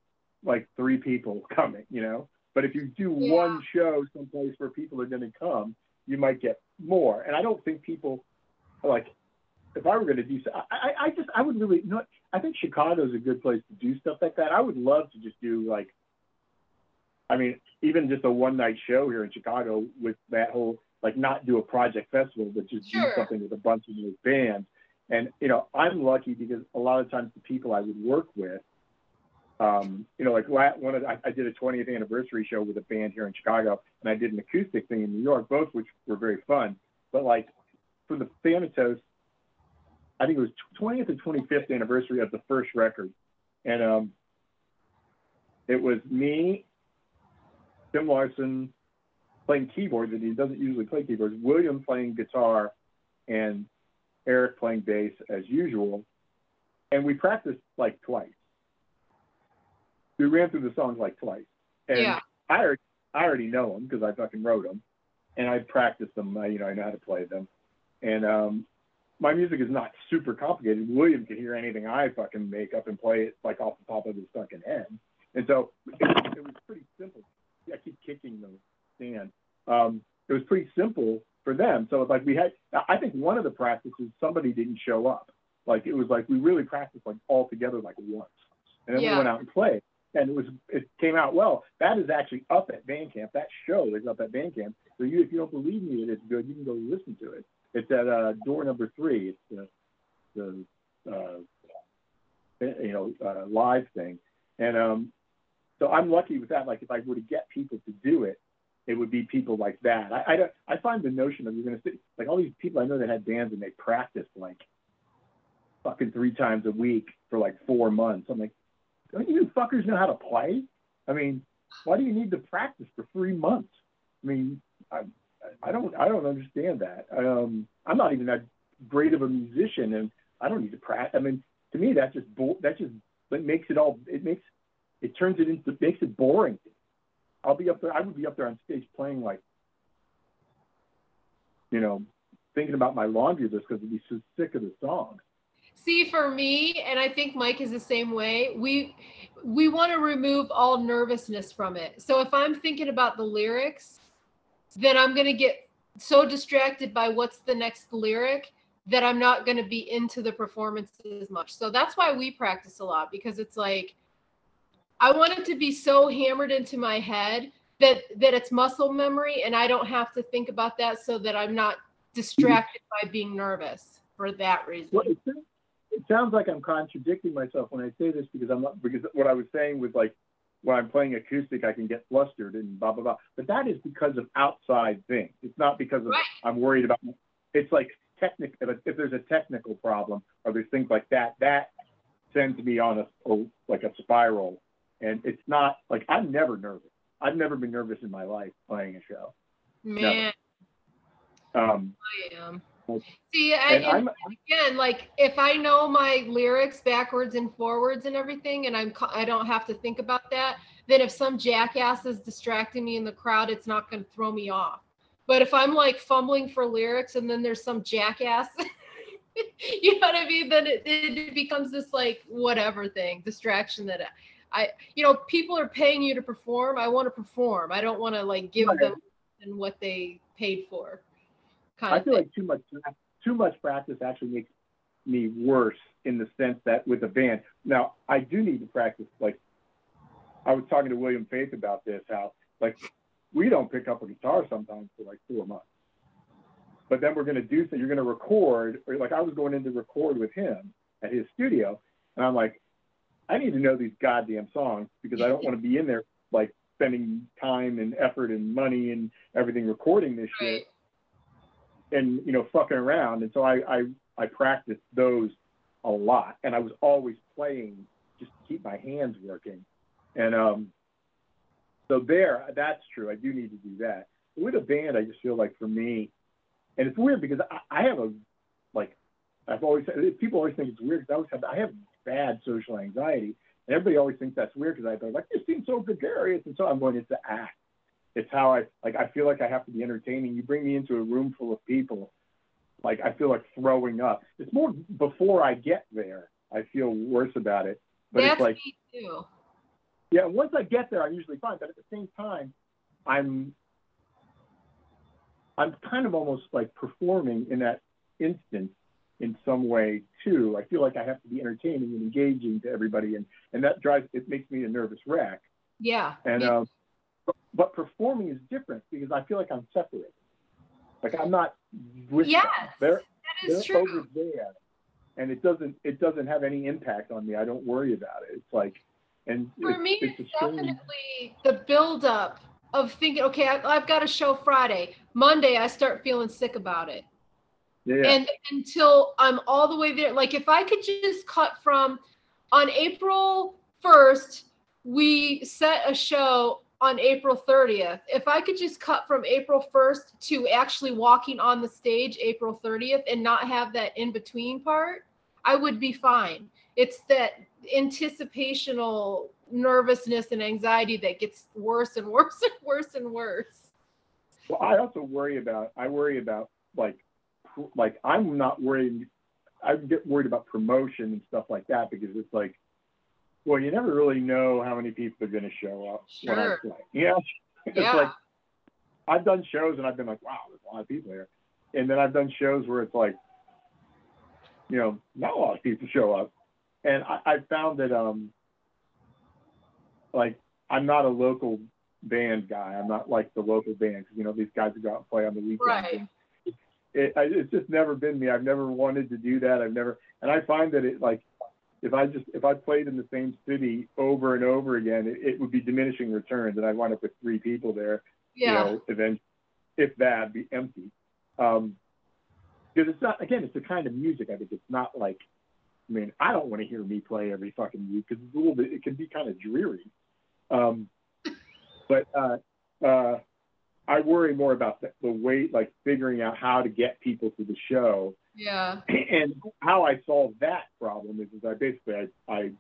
like three people coming, you know. But if you do Yeah. one show someplace where people are going to come, you might get more. And I don't think people like if I were going to do so. I, I, just I would really you know. I think Chicago's a good place to do stuff like that. I would love to just do like I mean, even just a one night show here in Chicago with that whole like not do a Projekt festival, but just Sure. do something with a bunch of those bands. And you know, I'm lucky because a lot of times the people I would work with, um, you know, like one of the, I, I did a 20th anniversary show with a band here in Chicago, and I did an acoustic thing in New York, both which were very fun. But like for the Thanatos, I think it was 20th and 25th anniversary of the first record, and um, it was me Tim Larson playing keyboards, and he doesn't usually play keyboards. William playing guitar, and Eric playing bass as usual. And we practiced like twice. We ran through the songs like twice. And Yeah. I already, I already know them because I fucking wrote them. and I practiced them. I, you know, I know how to play them, and um, my music is not super complicated. William can hear anything I fucking make up and play it like off the top of his fucking head, and so it, it was pretty simple. I keep kicking the stand. Um, it was pretty simple for them. So it's like we had, I think one of the practices somebody didn't show up. Like it was like we really practiced like all together like once, and then Yeah. we went out and played, and it was it came out well. That is actually up at Bandcamp. That show is up at Bandcamp. So you, if you don't believe me, that it is good. You can go listen to it. It's at uh, door number three. It's the the uh, you know uh, live thing, and um, so I'm lucky with that. Like if I were to get people to do it, it would be people like that. I I, don't, I find the notion of you're going to sit like all these people I know that had bands and they practiced like fucking three times a week for like four months. I'm like, don't you fuckers know how to play? I mean, why do you need to practice for three months? I mean, I I don't I don't understand that. Um, I'm not even that great of a musician, and I don't need to practice. I mean, to me, that's just bo- that just it makes it all it makes it turns it into makes it boring. I'll be up there. I would be up there on stage playing like, you know, thinking about my laundry list because I'd be so sick of the songs. See, for me, and I think Mike is the same way. We we want to remove all nervousness from it. So if I'm thinking about the lyrics, then I'm going to get so distracted by what's the next lyric that I'm not going to be into the performance as much. So that's why we practice a lot because it's like I want it to be so hammered into my head that that it's muscle memory and I don't have to think about that so that I'm not distracted by being nervous for that reason. Well, it, it sounds like I'm contradicting myself when I say this because I'm not because what I was saying was like when I'm playing acoustic I can get flustered and blah blah blah. But that is because of outside things. It's not because of Right. I'm worried about. It's like technical. If, if there's a technical problem or there's things like that, that sends me on a, like a spiral. And it's not like I'm never nervous. I've never been nervous in my life playing a show. Man, Um, I am. See, I, and and I'm again, like if I know my lyrics backwards and forwards and everything, and I'm I don't have to think about that, then if some jackass is distracting me in the crowd, it's not going to throw me off. But if I'm like fumbling for lyrics and then there's some jackass, you know what I mean? Then it, it becomes this like whatever thing, distraction that I, you know, people are paying you to perform. I want to perform. I don't want to like give Right. them what they paid for. I feel like too much too much practice actually makes me worse in the sense that with a band. Now I do need to practice. Like I was talking to William Faith about this, how like we don't pick up a guitar sometimes for like four months. But then we're gonna do so you're gonna record or like I was going in to record with him at his studio and I'm like, I need to know these goddamn songs because I don't want to be in there like spending time and effort and money and everything recording this shit Right. And you know fucking around. And so I, I i practiced those a lot. And i was always playing just to keep my hands working. And um so there that's true. I do need to do that. With a band i just feel like for me and it's weird because i, I have a like i've always people always think it's weird because i always have i have bad social anxiety. And everybody always thinks that's weird because i go like this seems so gregarious. And so i'm going the act it's how I like. I feel like I have to be entertaining. You bring me into a room full of people, like I feel like throwing up. It's more before I get there. I feel worse about it. But That's it's like, me too. yeah, once I get there, I'm usually fine. But at the same time, I'm I'm kind of almost like performing in that instance in some way too. I feel like I have to be entertaining and engaging to everybody, and and that drives it makes me a nervous wreck. Yeah. And um, but, performing is different because I feel like I'm separated. Like I'm not with yes, them. They're that is they're true. over there, and it doesn't it doesn't have any impact on me. I don't worry about it. It's like, and For it's, me, it's it's definitely the buildup of thinking, okay, I, I've got a show Friday. Monday, I start feeling sick about it. Yeah, And until I'm all the way there, like if I could just cut from on April 1st, we set a show on April 30th. If I could just cut from April 1st to actually walking on the stage April 30th and not have that in between part, I would be fine. It's that anticipational nervousness and anxiety that gets worse and worse and worse and worse. Well, I also worry about I worry about like like I'm not worried. I get worried about promotion and stuff like that because it's like, well, you never really know how many people are going to show up Sure. Yeah, it's Yeah. like I've done shows and I've been like, wow, there's a lot of people here, and then I've done shows where it's like, you know, not a lot of people show up, and I, I found that um, like I'm not a local band guy. I'm not like the local bands. You know, these guys who go out and play on the weekends. Right. It, I, it's just never been me. I've never wanted to do that. I've never, and I find that it like, if I just if I played in the same city over and over again, it, it would be diminishing returns, and I'd wind up with three people there. Yeah. You know, event, if that, be empty. Um, because it's not again, it's the kind of music. I think it's not like. I mean, I don't want to hear me play every fucking week because it's a little bit. It can be kind of dreary. Um, but uh, uh, I worry more about the, the way, like figuring out how to get people to the show. Yeah. And how I solve that problem is, is I basically I, I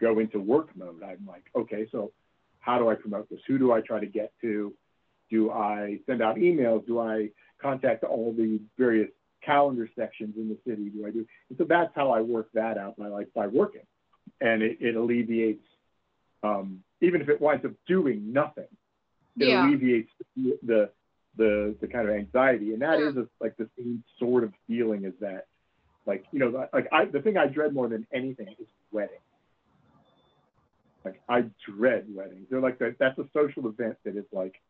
go into work mode. I'm like, okay, so how do I promote this? Who do I try to get to? Do I send out emails? Do I contact all the various calendar sections in the city? Do I do? And so that's how I work that out by like by working, and it, it alleviates, um, even if it winds up doing nothing, it Yeah. alleviates the, the the the kind of anxiety, and that Sure. is a, like the same sort of feeling as that. Like you know, like I the thing I dread more than anything is weddings. Like I dread weddings. They're like that. That's a social event that is like,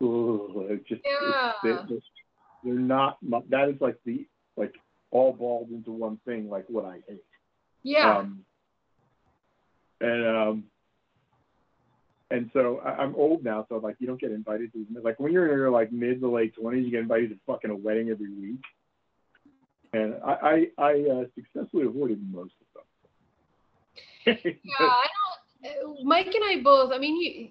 it's just Yeah. it's, they're, they're not. That is like the like all balled into one thing. Like what I hate. Yeah. Um, and um, and so I, I'm old now, so like you don't get invited to like when you're in your like mid to late twenties, you get invited to fucking a wedding every week. And I I, I uh, successfully avoided most of them. yeah, I don't. uh, Mike and I both. I mean, you,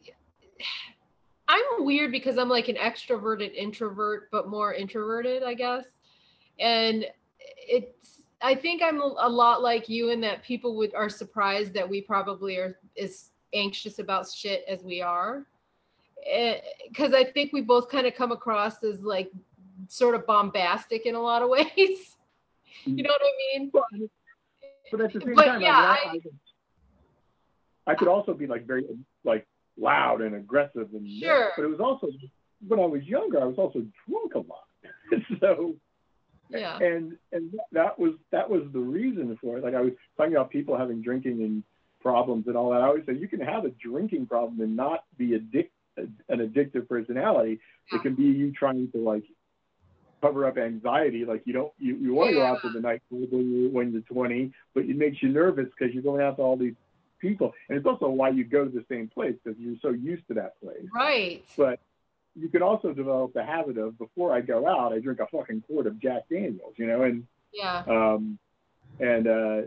I'm weird because I'm like an extroverted introvert, but more introverted, I guess. And it's. I think I'm a lot like you in that people would are surprised that we probably are as anxious about shit as we are. Eh, because I think we both kind of come across as like sort of bombastic in a lot of ways. you know what I mean? but, but at the same But time, yeah, I, I- I, could, I could also be like very like loud and aggressive and Sure. but it was also when I was younger, I was also drunk a lot. so Yeah. and and that was that was the reason for it. Like I was talking about people having drinking and problems and all that. I always say you can have a drinking problem and not be addic- an addictive personality. It can be you trying to like cover up anxiety. Like you don't you, you want to go out to the night club when you when you're 20, but it makes you nervous because you're going out to all these people, and it's also why you go to the same place because you're so used to that place Right. but you can also develop the habit of before I go out, I drink a fucking quart of Jack Daniels, you know, and Yeah. um, and uh,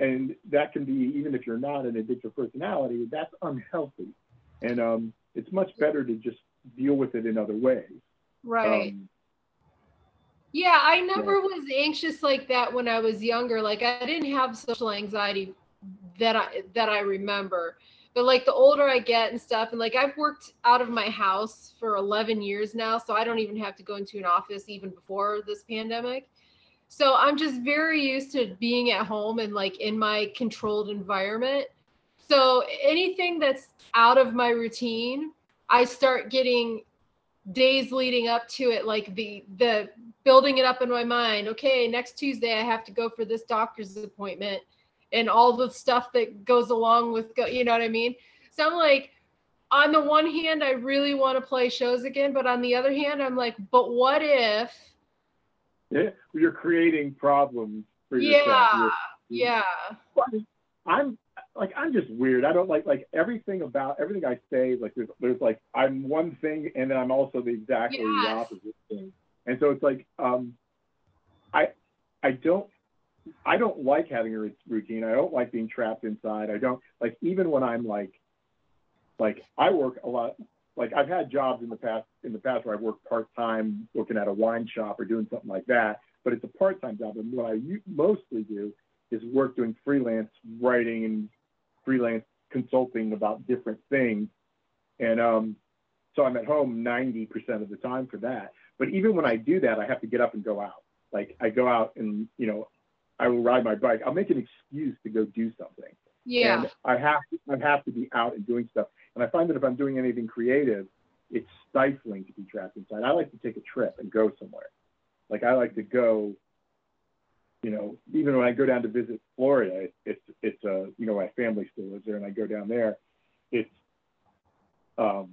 and that can be even if you're not an addictive personality, that's unhealthy, and um, it's much better to just deal with it in other ways. Right. Um, Yeah, I never was anxious like that when I was younger. Like I didn't have social anxiety that I that I remember. But like the older I get and stuff, and like I've worked out of my house for 11 years now, so I don't even have to go into an office even before this pandemic. So I'm just very used to being at home and like in my controlled environment. So anything that's out of my routine, I start getting days leading up to it like the the building it up in my mind okay next tuesday i have to go for this doctor's appointment and all the stuff that goes along with go, you know what i mean so i'm like on the one hand i really want to play shows again but on the other hand i'm like but what if you're creating problems for yourself. yeah You're- yeah I'm like I'm just weird. I don't like like everything about everything I say. Like there's there's like I'm one thing and then I'm also the exactly the opposite thing. And so it's like um, I I don't I don't like having a routine. I don't like being trapped inside. I don't like even when I'm like like I work a lot. Like I've had jobs in the past in the past where I've worked part time working at a wine shop or doing something like that. But it's a part time job, and what I mostly do is work doing freelance writing and freelance consulting about different things. And um, so I'm at home 90% of the time for that. But even when I do that, I have to get up and go out. Like I go out and, you know, I will ride my bike. I'll make an excuse to go do something. Yeah. And I have to, I have to be out and doing stuff. And I find that if I'm doing anything creative, it's stifling to be trapped inside. I like to take a trip and go somewhere. Like I like to go, you know, even when I go down to visit Florida, it's it's a uh, you know my family still lives there, and I go down there. It's um,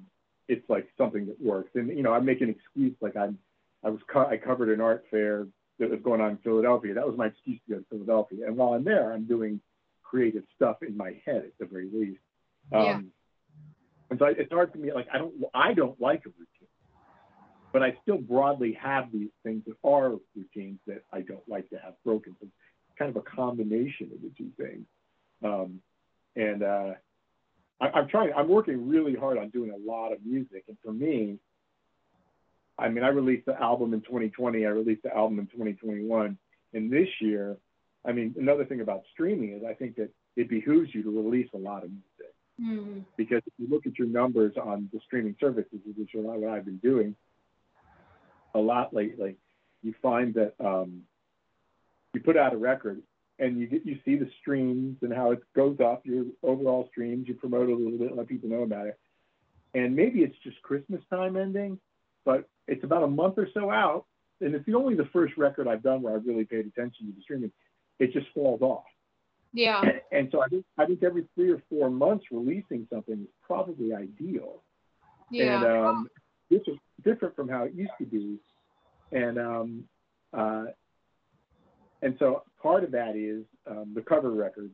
it's like something that works, and you know I make an excuse like I'm I was co- I covered an art fair that was going on in Philadelphia. That was my excuse to go to Philadelphia, and while I'm there, I'm doing creative stuff in my head at the very least. Um, yeah. And so it's hard for me. Like I don't I don't like a routine but I still broadly have these things that are routines that I don't like to have broken. So it's kind of a combination of the two things. Um, and uh, I, am trying, I'm working really hard on doing a lot of music. And for me, I mean, I released the album in 2020, I released the album in 2021. And this year, I mean, another thing about streaming is I think that it behooves you to release a lot of music. Mm-hmm. Because if you look at your numbers on the streaming services, which is what I've been doing, a lot lately, you find that um, you put out a record and you get you see the streams and how it goes up your overall streams. You promote it a little bit, let people know about it, and maybe it's just Christmas time ending, but it's about a month or so out, and it's the only the first record I've done where I've really paid attention to the streaming. It just falls off. Yeah. And so I think I think every three or four months releasing something is probably ideal. Yeah. And um, this is different from how it used to be. And um, uh, and so part of that is um, the cover record.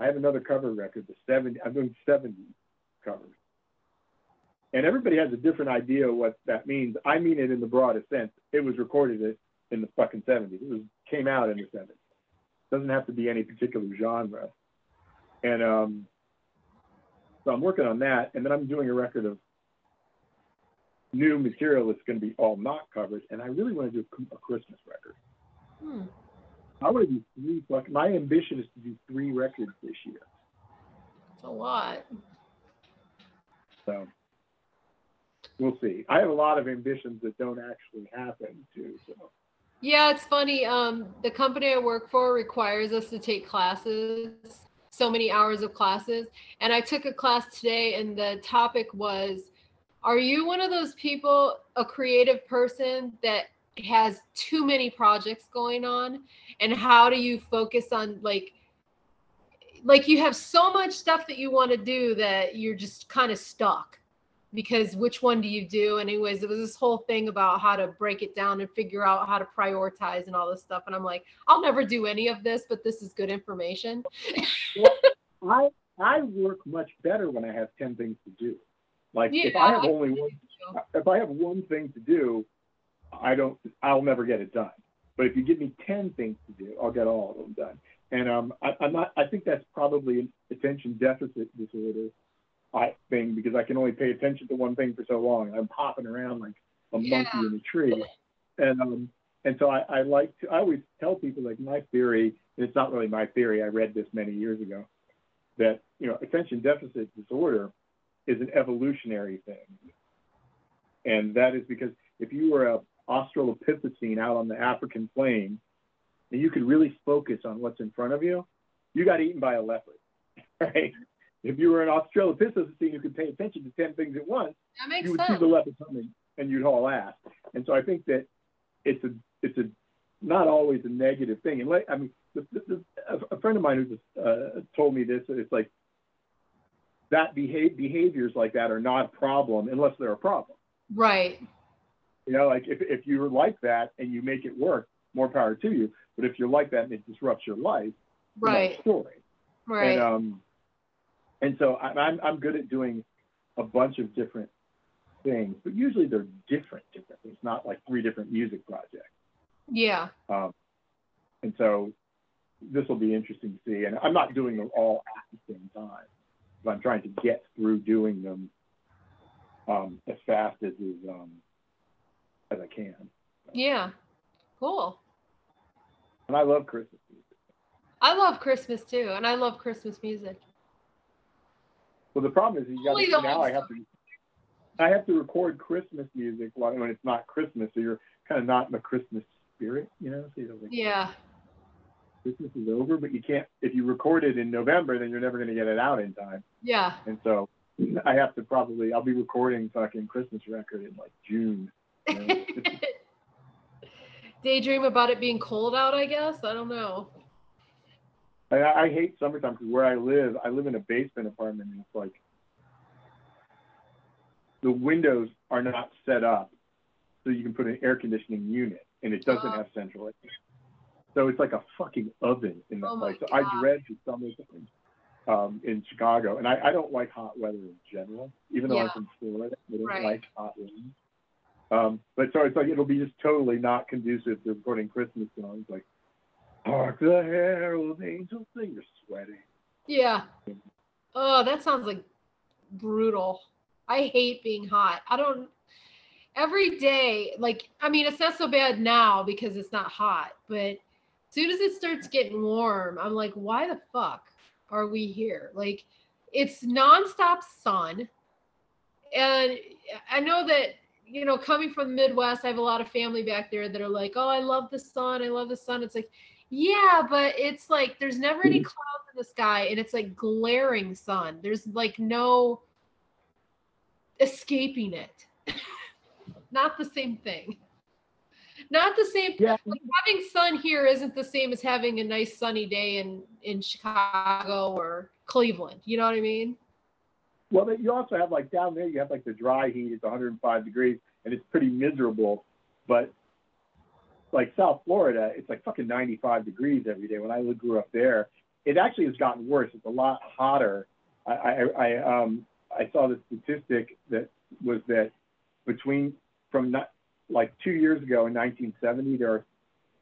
I have another cover record, the 70, I'm doing 70 covers. And everybody has a different idea of what that means. I mean it in the broadest sense. It was recorded in the fucking 70s. It was came out in the 70s. Doesn't have to be any particular genre. And um, so I'm working on that. And then I'm doing a record of new material that's going to be all not covers, and I really want to do a Christmas record. Hmm. I want to do three. Like my ambition is to do three records this year. It's a lot. So we'll see. I have a lot of ambitions that don't actually happen too. So. Yeah, it's funny. Um, the company I work for requires us to take classes, so many hours of classes. And I took a class today, and the topic was are you one of those people, a creative person that has too many projects going on? And how do you focus on like like you have so much stuff that you want to do that you're just kind of stuck because which one do you do anyways it was this whole thing about how to break it down and figure out how to prioritize and all this stuff and i'm like i'll never do any of this but this is good information well, i i work much better when i have 10 things to do like yeah, if I have only one, if I have one thing to do, I don't, I'll never get it done. But if you give me ten things to do, I'll get all of them done. And um, I, I'm not. I think that's probably an attention deficit disorder I thing because I can only pay attention to one thing for so long. I'm hopping around like a yeah. monkey in a tree, and um, and so I, I like to. I always tell people like my theory. And it's not really my theory. I read this many years ago. That you know, attention deficit disorder is an evolutionary thing. And that is because if you were a Australopithecine out on the African plain and you could really focus on what's in front of you, you got eaten by a leopard, right? If you were an Australopithecus Australopithecine who could pay attention to 10 things at once, you would sense. see the leopard coming and you'd haul ass. And so I think that it's a, it's a, not always a negative thing. And like, I mean, the, the, the, a friend of mine who just uh, told me this, it's like that behave, behaviors like that are not a problem unless they're a problem. Right. You know, like if, if you're like that and you make it work, more power to you. But if you're like that and it disrupts your life, right. story. Right. And, um, and so I'm, I'm good at doing a bunch of different things, but usually they're different, different. It's not like three different music projects. Yeah. Um, and so this will be interesting to see. And I'm not doing them all at the same time. But I'm trying to get through doing them um, as fast as is, um, as I can. Yeah, cool. And I love Christmas music. I love Christmas too, and I love Christmas music. Well, the problem is you got to, now I have to. I have to record Christmas music when when it's not Christmas, so you're kind of not in the Christmas spirit, you know. So don't Yeah. Christmas is over, but you can't. If you record it in November, then you're never going to get it out in time. Yeah. And so I have to probably. I'll be recording fucking Christmas record in like June. you know? Daydream about it being cold out, I guess. I don't know. I, I hate summertime because where I live, I live in a basement apartment, and it's like the windows are not set up so you can put an air conditioning unit, and it doesn't Oh. have central air. So it's like a fucking oven in that Oh place. So I dread the summertime um, in Chicago, and I, I don't like hot weather in general, even though I'm from Florida. I don't Right. like hot weather. Um, but so it's like it'll be just totally not conducive to recording Christmas songs like "Hark the Herald Angels Sing." You're sweating. Yeah. Oh, that sounds like brutal. I hate being hot. I don't every day, like I mean, it's not so bad now because it's not hot, but as soon as it starts getting warm, I'm like, why the fuck are we here? Like it's nonstop sun. And I know that, you know, coming from the Midwest, I have a lot of family back there that are like, oh, I love the sun. I love the sun. It's like, yeah, but it's like there's never any mm. clouds in the sky and it's like glaring sun. There's like no escaping it. Not the same thing. Not the same. Yeah. Like having sun here isn't the same as having a nice sunny day in in Chicago or Cleveland. You know what I mean? Well, but you also have like down there, you have like the dry heat. It's 105 degrees, and it's pretty miserable. But like South Florida, it's like fucking 95 degrees every day. When I grew up there, it actually has gotten worse. It's a lot hotter. I I, I um I saw the statistic that was that between from not, like two years ago in 1970, there are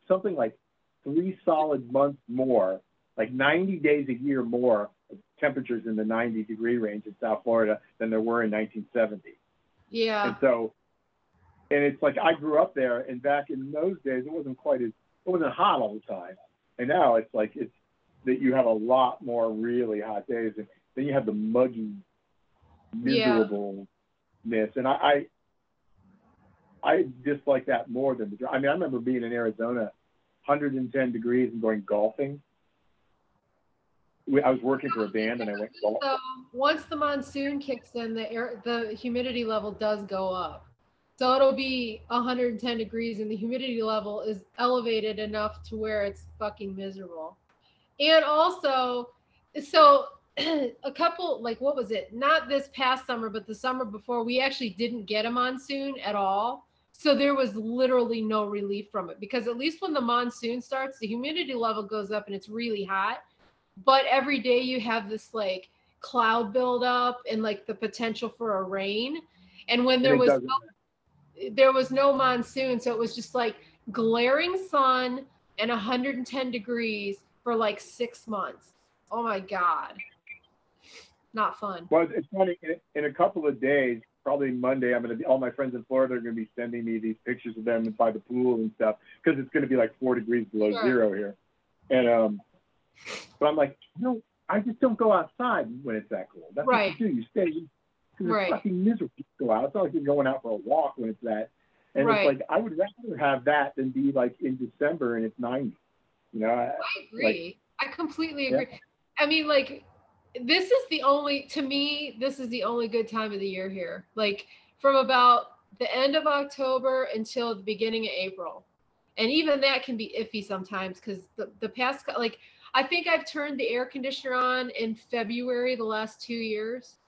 something like three solid months more, like 90 days a year more of temperatures in the 90 degree range in South Florida than there were in 1970. Yeah. And so, and it's like I grew up there, and back in those days, it wasn't quite as it wasn't hot all the time, and now it's like it's that you have a lot more really hot days, and then you have the muggy, Yeah. miserableness, and I, I I dislike that more than the. dry- I mean, I remember being in Arizona, 110 degrees and going golfing. I was working for a band, and I went golfing. So once the monsoon kicks in, the air, the humidity level does go up. So it'll be 110 degrees, and the humidity level is elevated enough to where it's fucking miserable. And also, so a couple, like what was it? Not this past summer, but the summer before, we actually didn't get a monsoon at all. So there was literally no relief from it because at least when the monsoon starts, the humidity level goes up and it's really hot. But every day you have this like cloud buildup and like the potential for a rain. And when there And was there was no monsoon, so it was just like glaring sun and 110 degrees for like six months. Oh my god, not fun. Well, it's funny. In, in a couple of days, probably Monday, I'm gonna be. All my friends in Florida are gonna be sending me these pictures of them by the pool and stuff because it's gonna be like four degrees below Sure. zero here. And um, but I'm like, no, I just don't go outside when it's that cold. That's Right. what you do. You stay because it's Right. fucking miserable to go out. It's not like you're going out for a walk when it's that. And Right. it's like I would rather have that than be like in December and it's 90. You know, I, I agree. I completely Yeah. agree. I mean, like, this is the only, to me, this is the only good time of the year here. Like, from about the end of October until the beginning of April. And even that can be iffy sometimes because the, the past, like, I think I've turned the air conditioner on in February the last two years.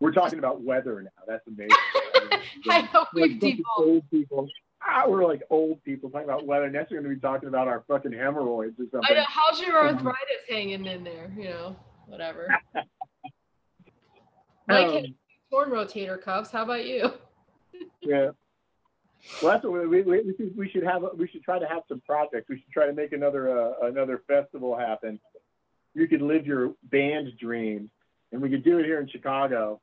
We're talking about weather now. That's amazing. I we've like old people. Ah, we're like old people talking about weather. Next, we're going to be talking about our fucking hemorrhoids or I something. know. How's your arthritis hanging in there? You know, whatever. Has Um, torn rotator cuffs. How about you? yeah. Well, that's what we, we, we, should, we should have. We should try to have some projects. We should try to make another uh, another festival happen. You could live your band dream, and we could do it here in Chicago.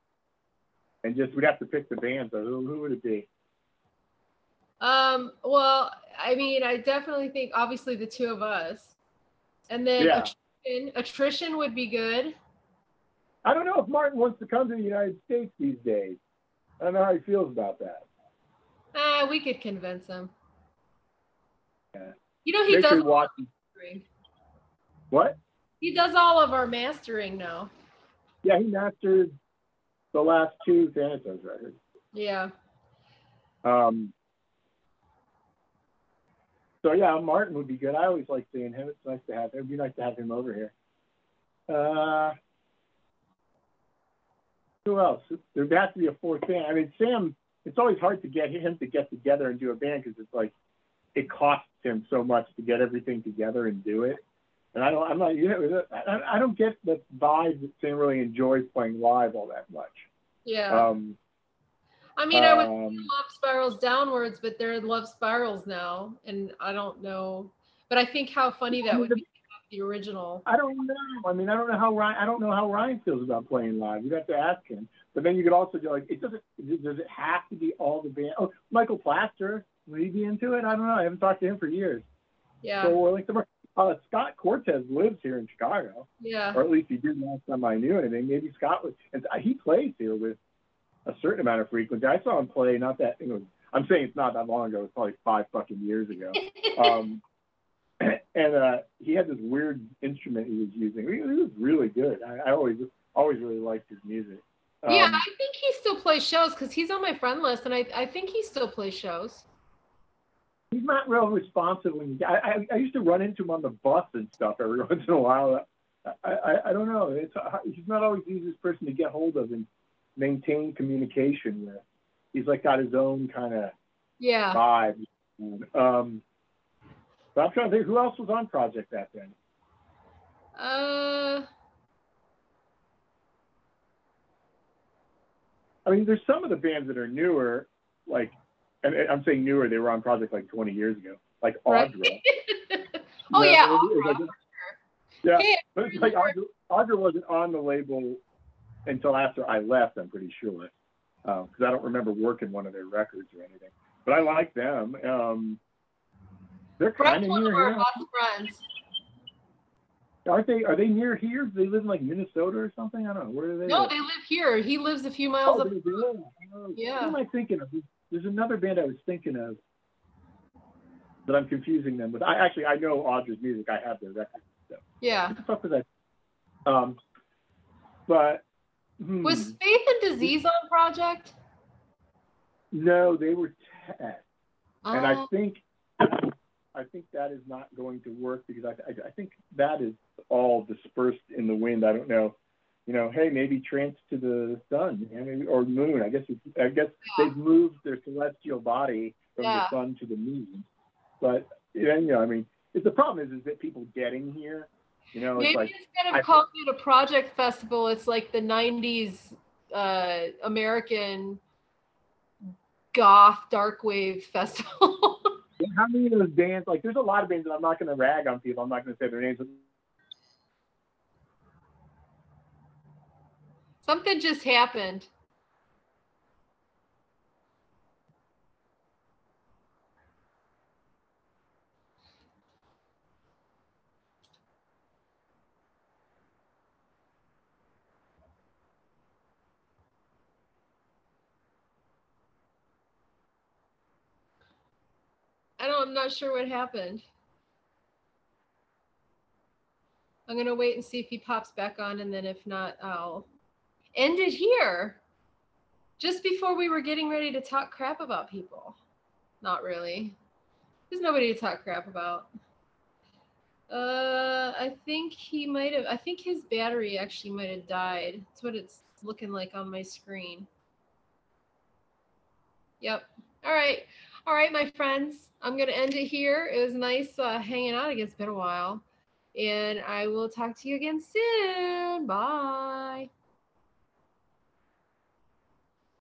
And just we'd have to pick the band. So who, who would it be? Um, well, I mean, I definitely think obviously the two of us. And then Yeah. attrition, attrition would be good. I don't know if Martin wants to come to the United States these days. I don't know how he feels about that. Ah, we could convince him. Yeah. You know he Make does sure all he watches. our mastering. What? He does all of our mastering now. Yeah, he mastered the last two Thanatos records. Yeah. Um, so yeah, Martin would be good. I always like seeing him. It's nice to have. It'd be nice to have him over here. Uh, who else? There has to be a fourth band. I mean, Sam. It's always hard to get him to get together and do a band because it's like it costs him so much to get everything together and do it. And I don't. I'm not. You know, I, I don't get the vibe that Sam really enjoys playing live all that much. Yeah. Um, I mean, I would um, love spirals downwards, but they're love spirals now, and I don't know. But I think how funny that would be the original. I don't know. I mean, I don't know how Ryan. I don't know how Ryan feels about playing live. You'd have to ask him. But then you could also do like, it doesn't. Does it have to be all the band? Oh, Michael Plaster. Would he be into it? I don't know. I haven't talked to him for years. Yeah. So we're like, uh, Scott Cortez lives here in Chicago, Yeah. or at least he did last time I knew anything. Maybe Scott was, and he plays here with a certain amount of frequency. I saw him play not that. It was, I'm saying it's not that long ago. It's probably five fucking years ago. um, and uh, he had this weird instrument he was using. He, was really good. I, I always always really liked his music. yeah, Um, I think he still plays shows because he's on my friend list, and I, I think he still plays shows. He's not real responsive. When I, I I used to run into him on the bus and stuff every once in a while. I I, I don't know. It's uh, he's not always the easiest person to get hold of and maintain communication with. He's like got his own kind of Yeah. vibe. Um, but I'm trying to think who else was on Projekt that then. Uh. I mean, there's some of the bands that are newer, like, and I'm saying newer, they were on Projekt like 20 years ago, like Right. Audra. oh Yeah, yeah. it- it- Audra. it- Yeah, Hey, but it's like Audra, Audra wasn't on the label until after I left, I'm pretty sure, because I don't remember working one of their records or anything. But I like them. Um, they're kind of near here, friends. aren't they? Are they near here? Do they live in like Minnesota or something? I don't know. Where do they? No, live? they live here. He lives a few miles Oh, up. they do? Oh, Yeah. Who am I thinking of? There's another band I was thinking of that I'm confusing them with. I actually I know Audra's music. I have their records. Yeah. What the fuck was that? Um, but hmm, Was Faith and Disease on Projekt? no, they were Test, and I Oh, think I think that is not going to work because I, I I think that is all dispersed in the wind. I don't know. You know, hey, maybe trance to the sun, you know, maybe, or moon. I guess it's, I guess Yeah. they've moved their celestial body from Yeah. the sun to the moon. But yeah, you know, I mean, it's the problem is is that people getting here, you know, it's maybe like instead of I- calling it a Projekt festival, it's like the '90s uh, American goth dark wave festival. how many of those bands? Like, there's a lot of bands that I'm not going to rag on people. I'm not going to say their names. Something just happened. I don't, I'm not sure what happened. I'm gonna wait and see if he pops back on, and then if not, I'll end it here. Just before we were getting ready to talk crap about people. Not really. There's nobody to talk crap about. Uh, I think he might have. I think his battery actually might have died. That's what it's looking like on my screen. Yep. All right. All right, my friends. I'm gonna end it here. It was nice uh, hanging out. It's been a while, and I will talk to you again soon. Bye.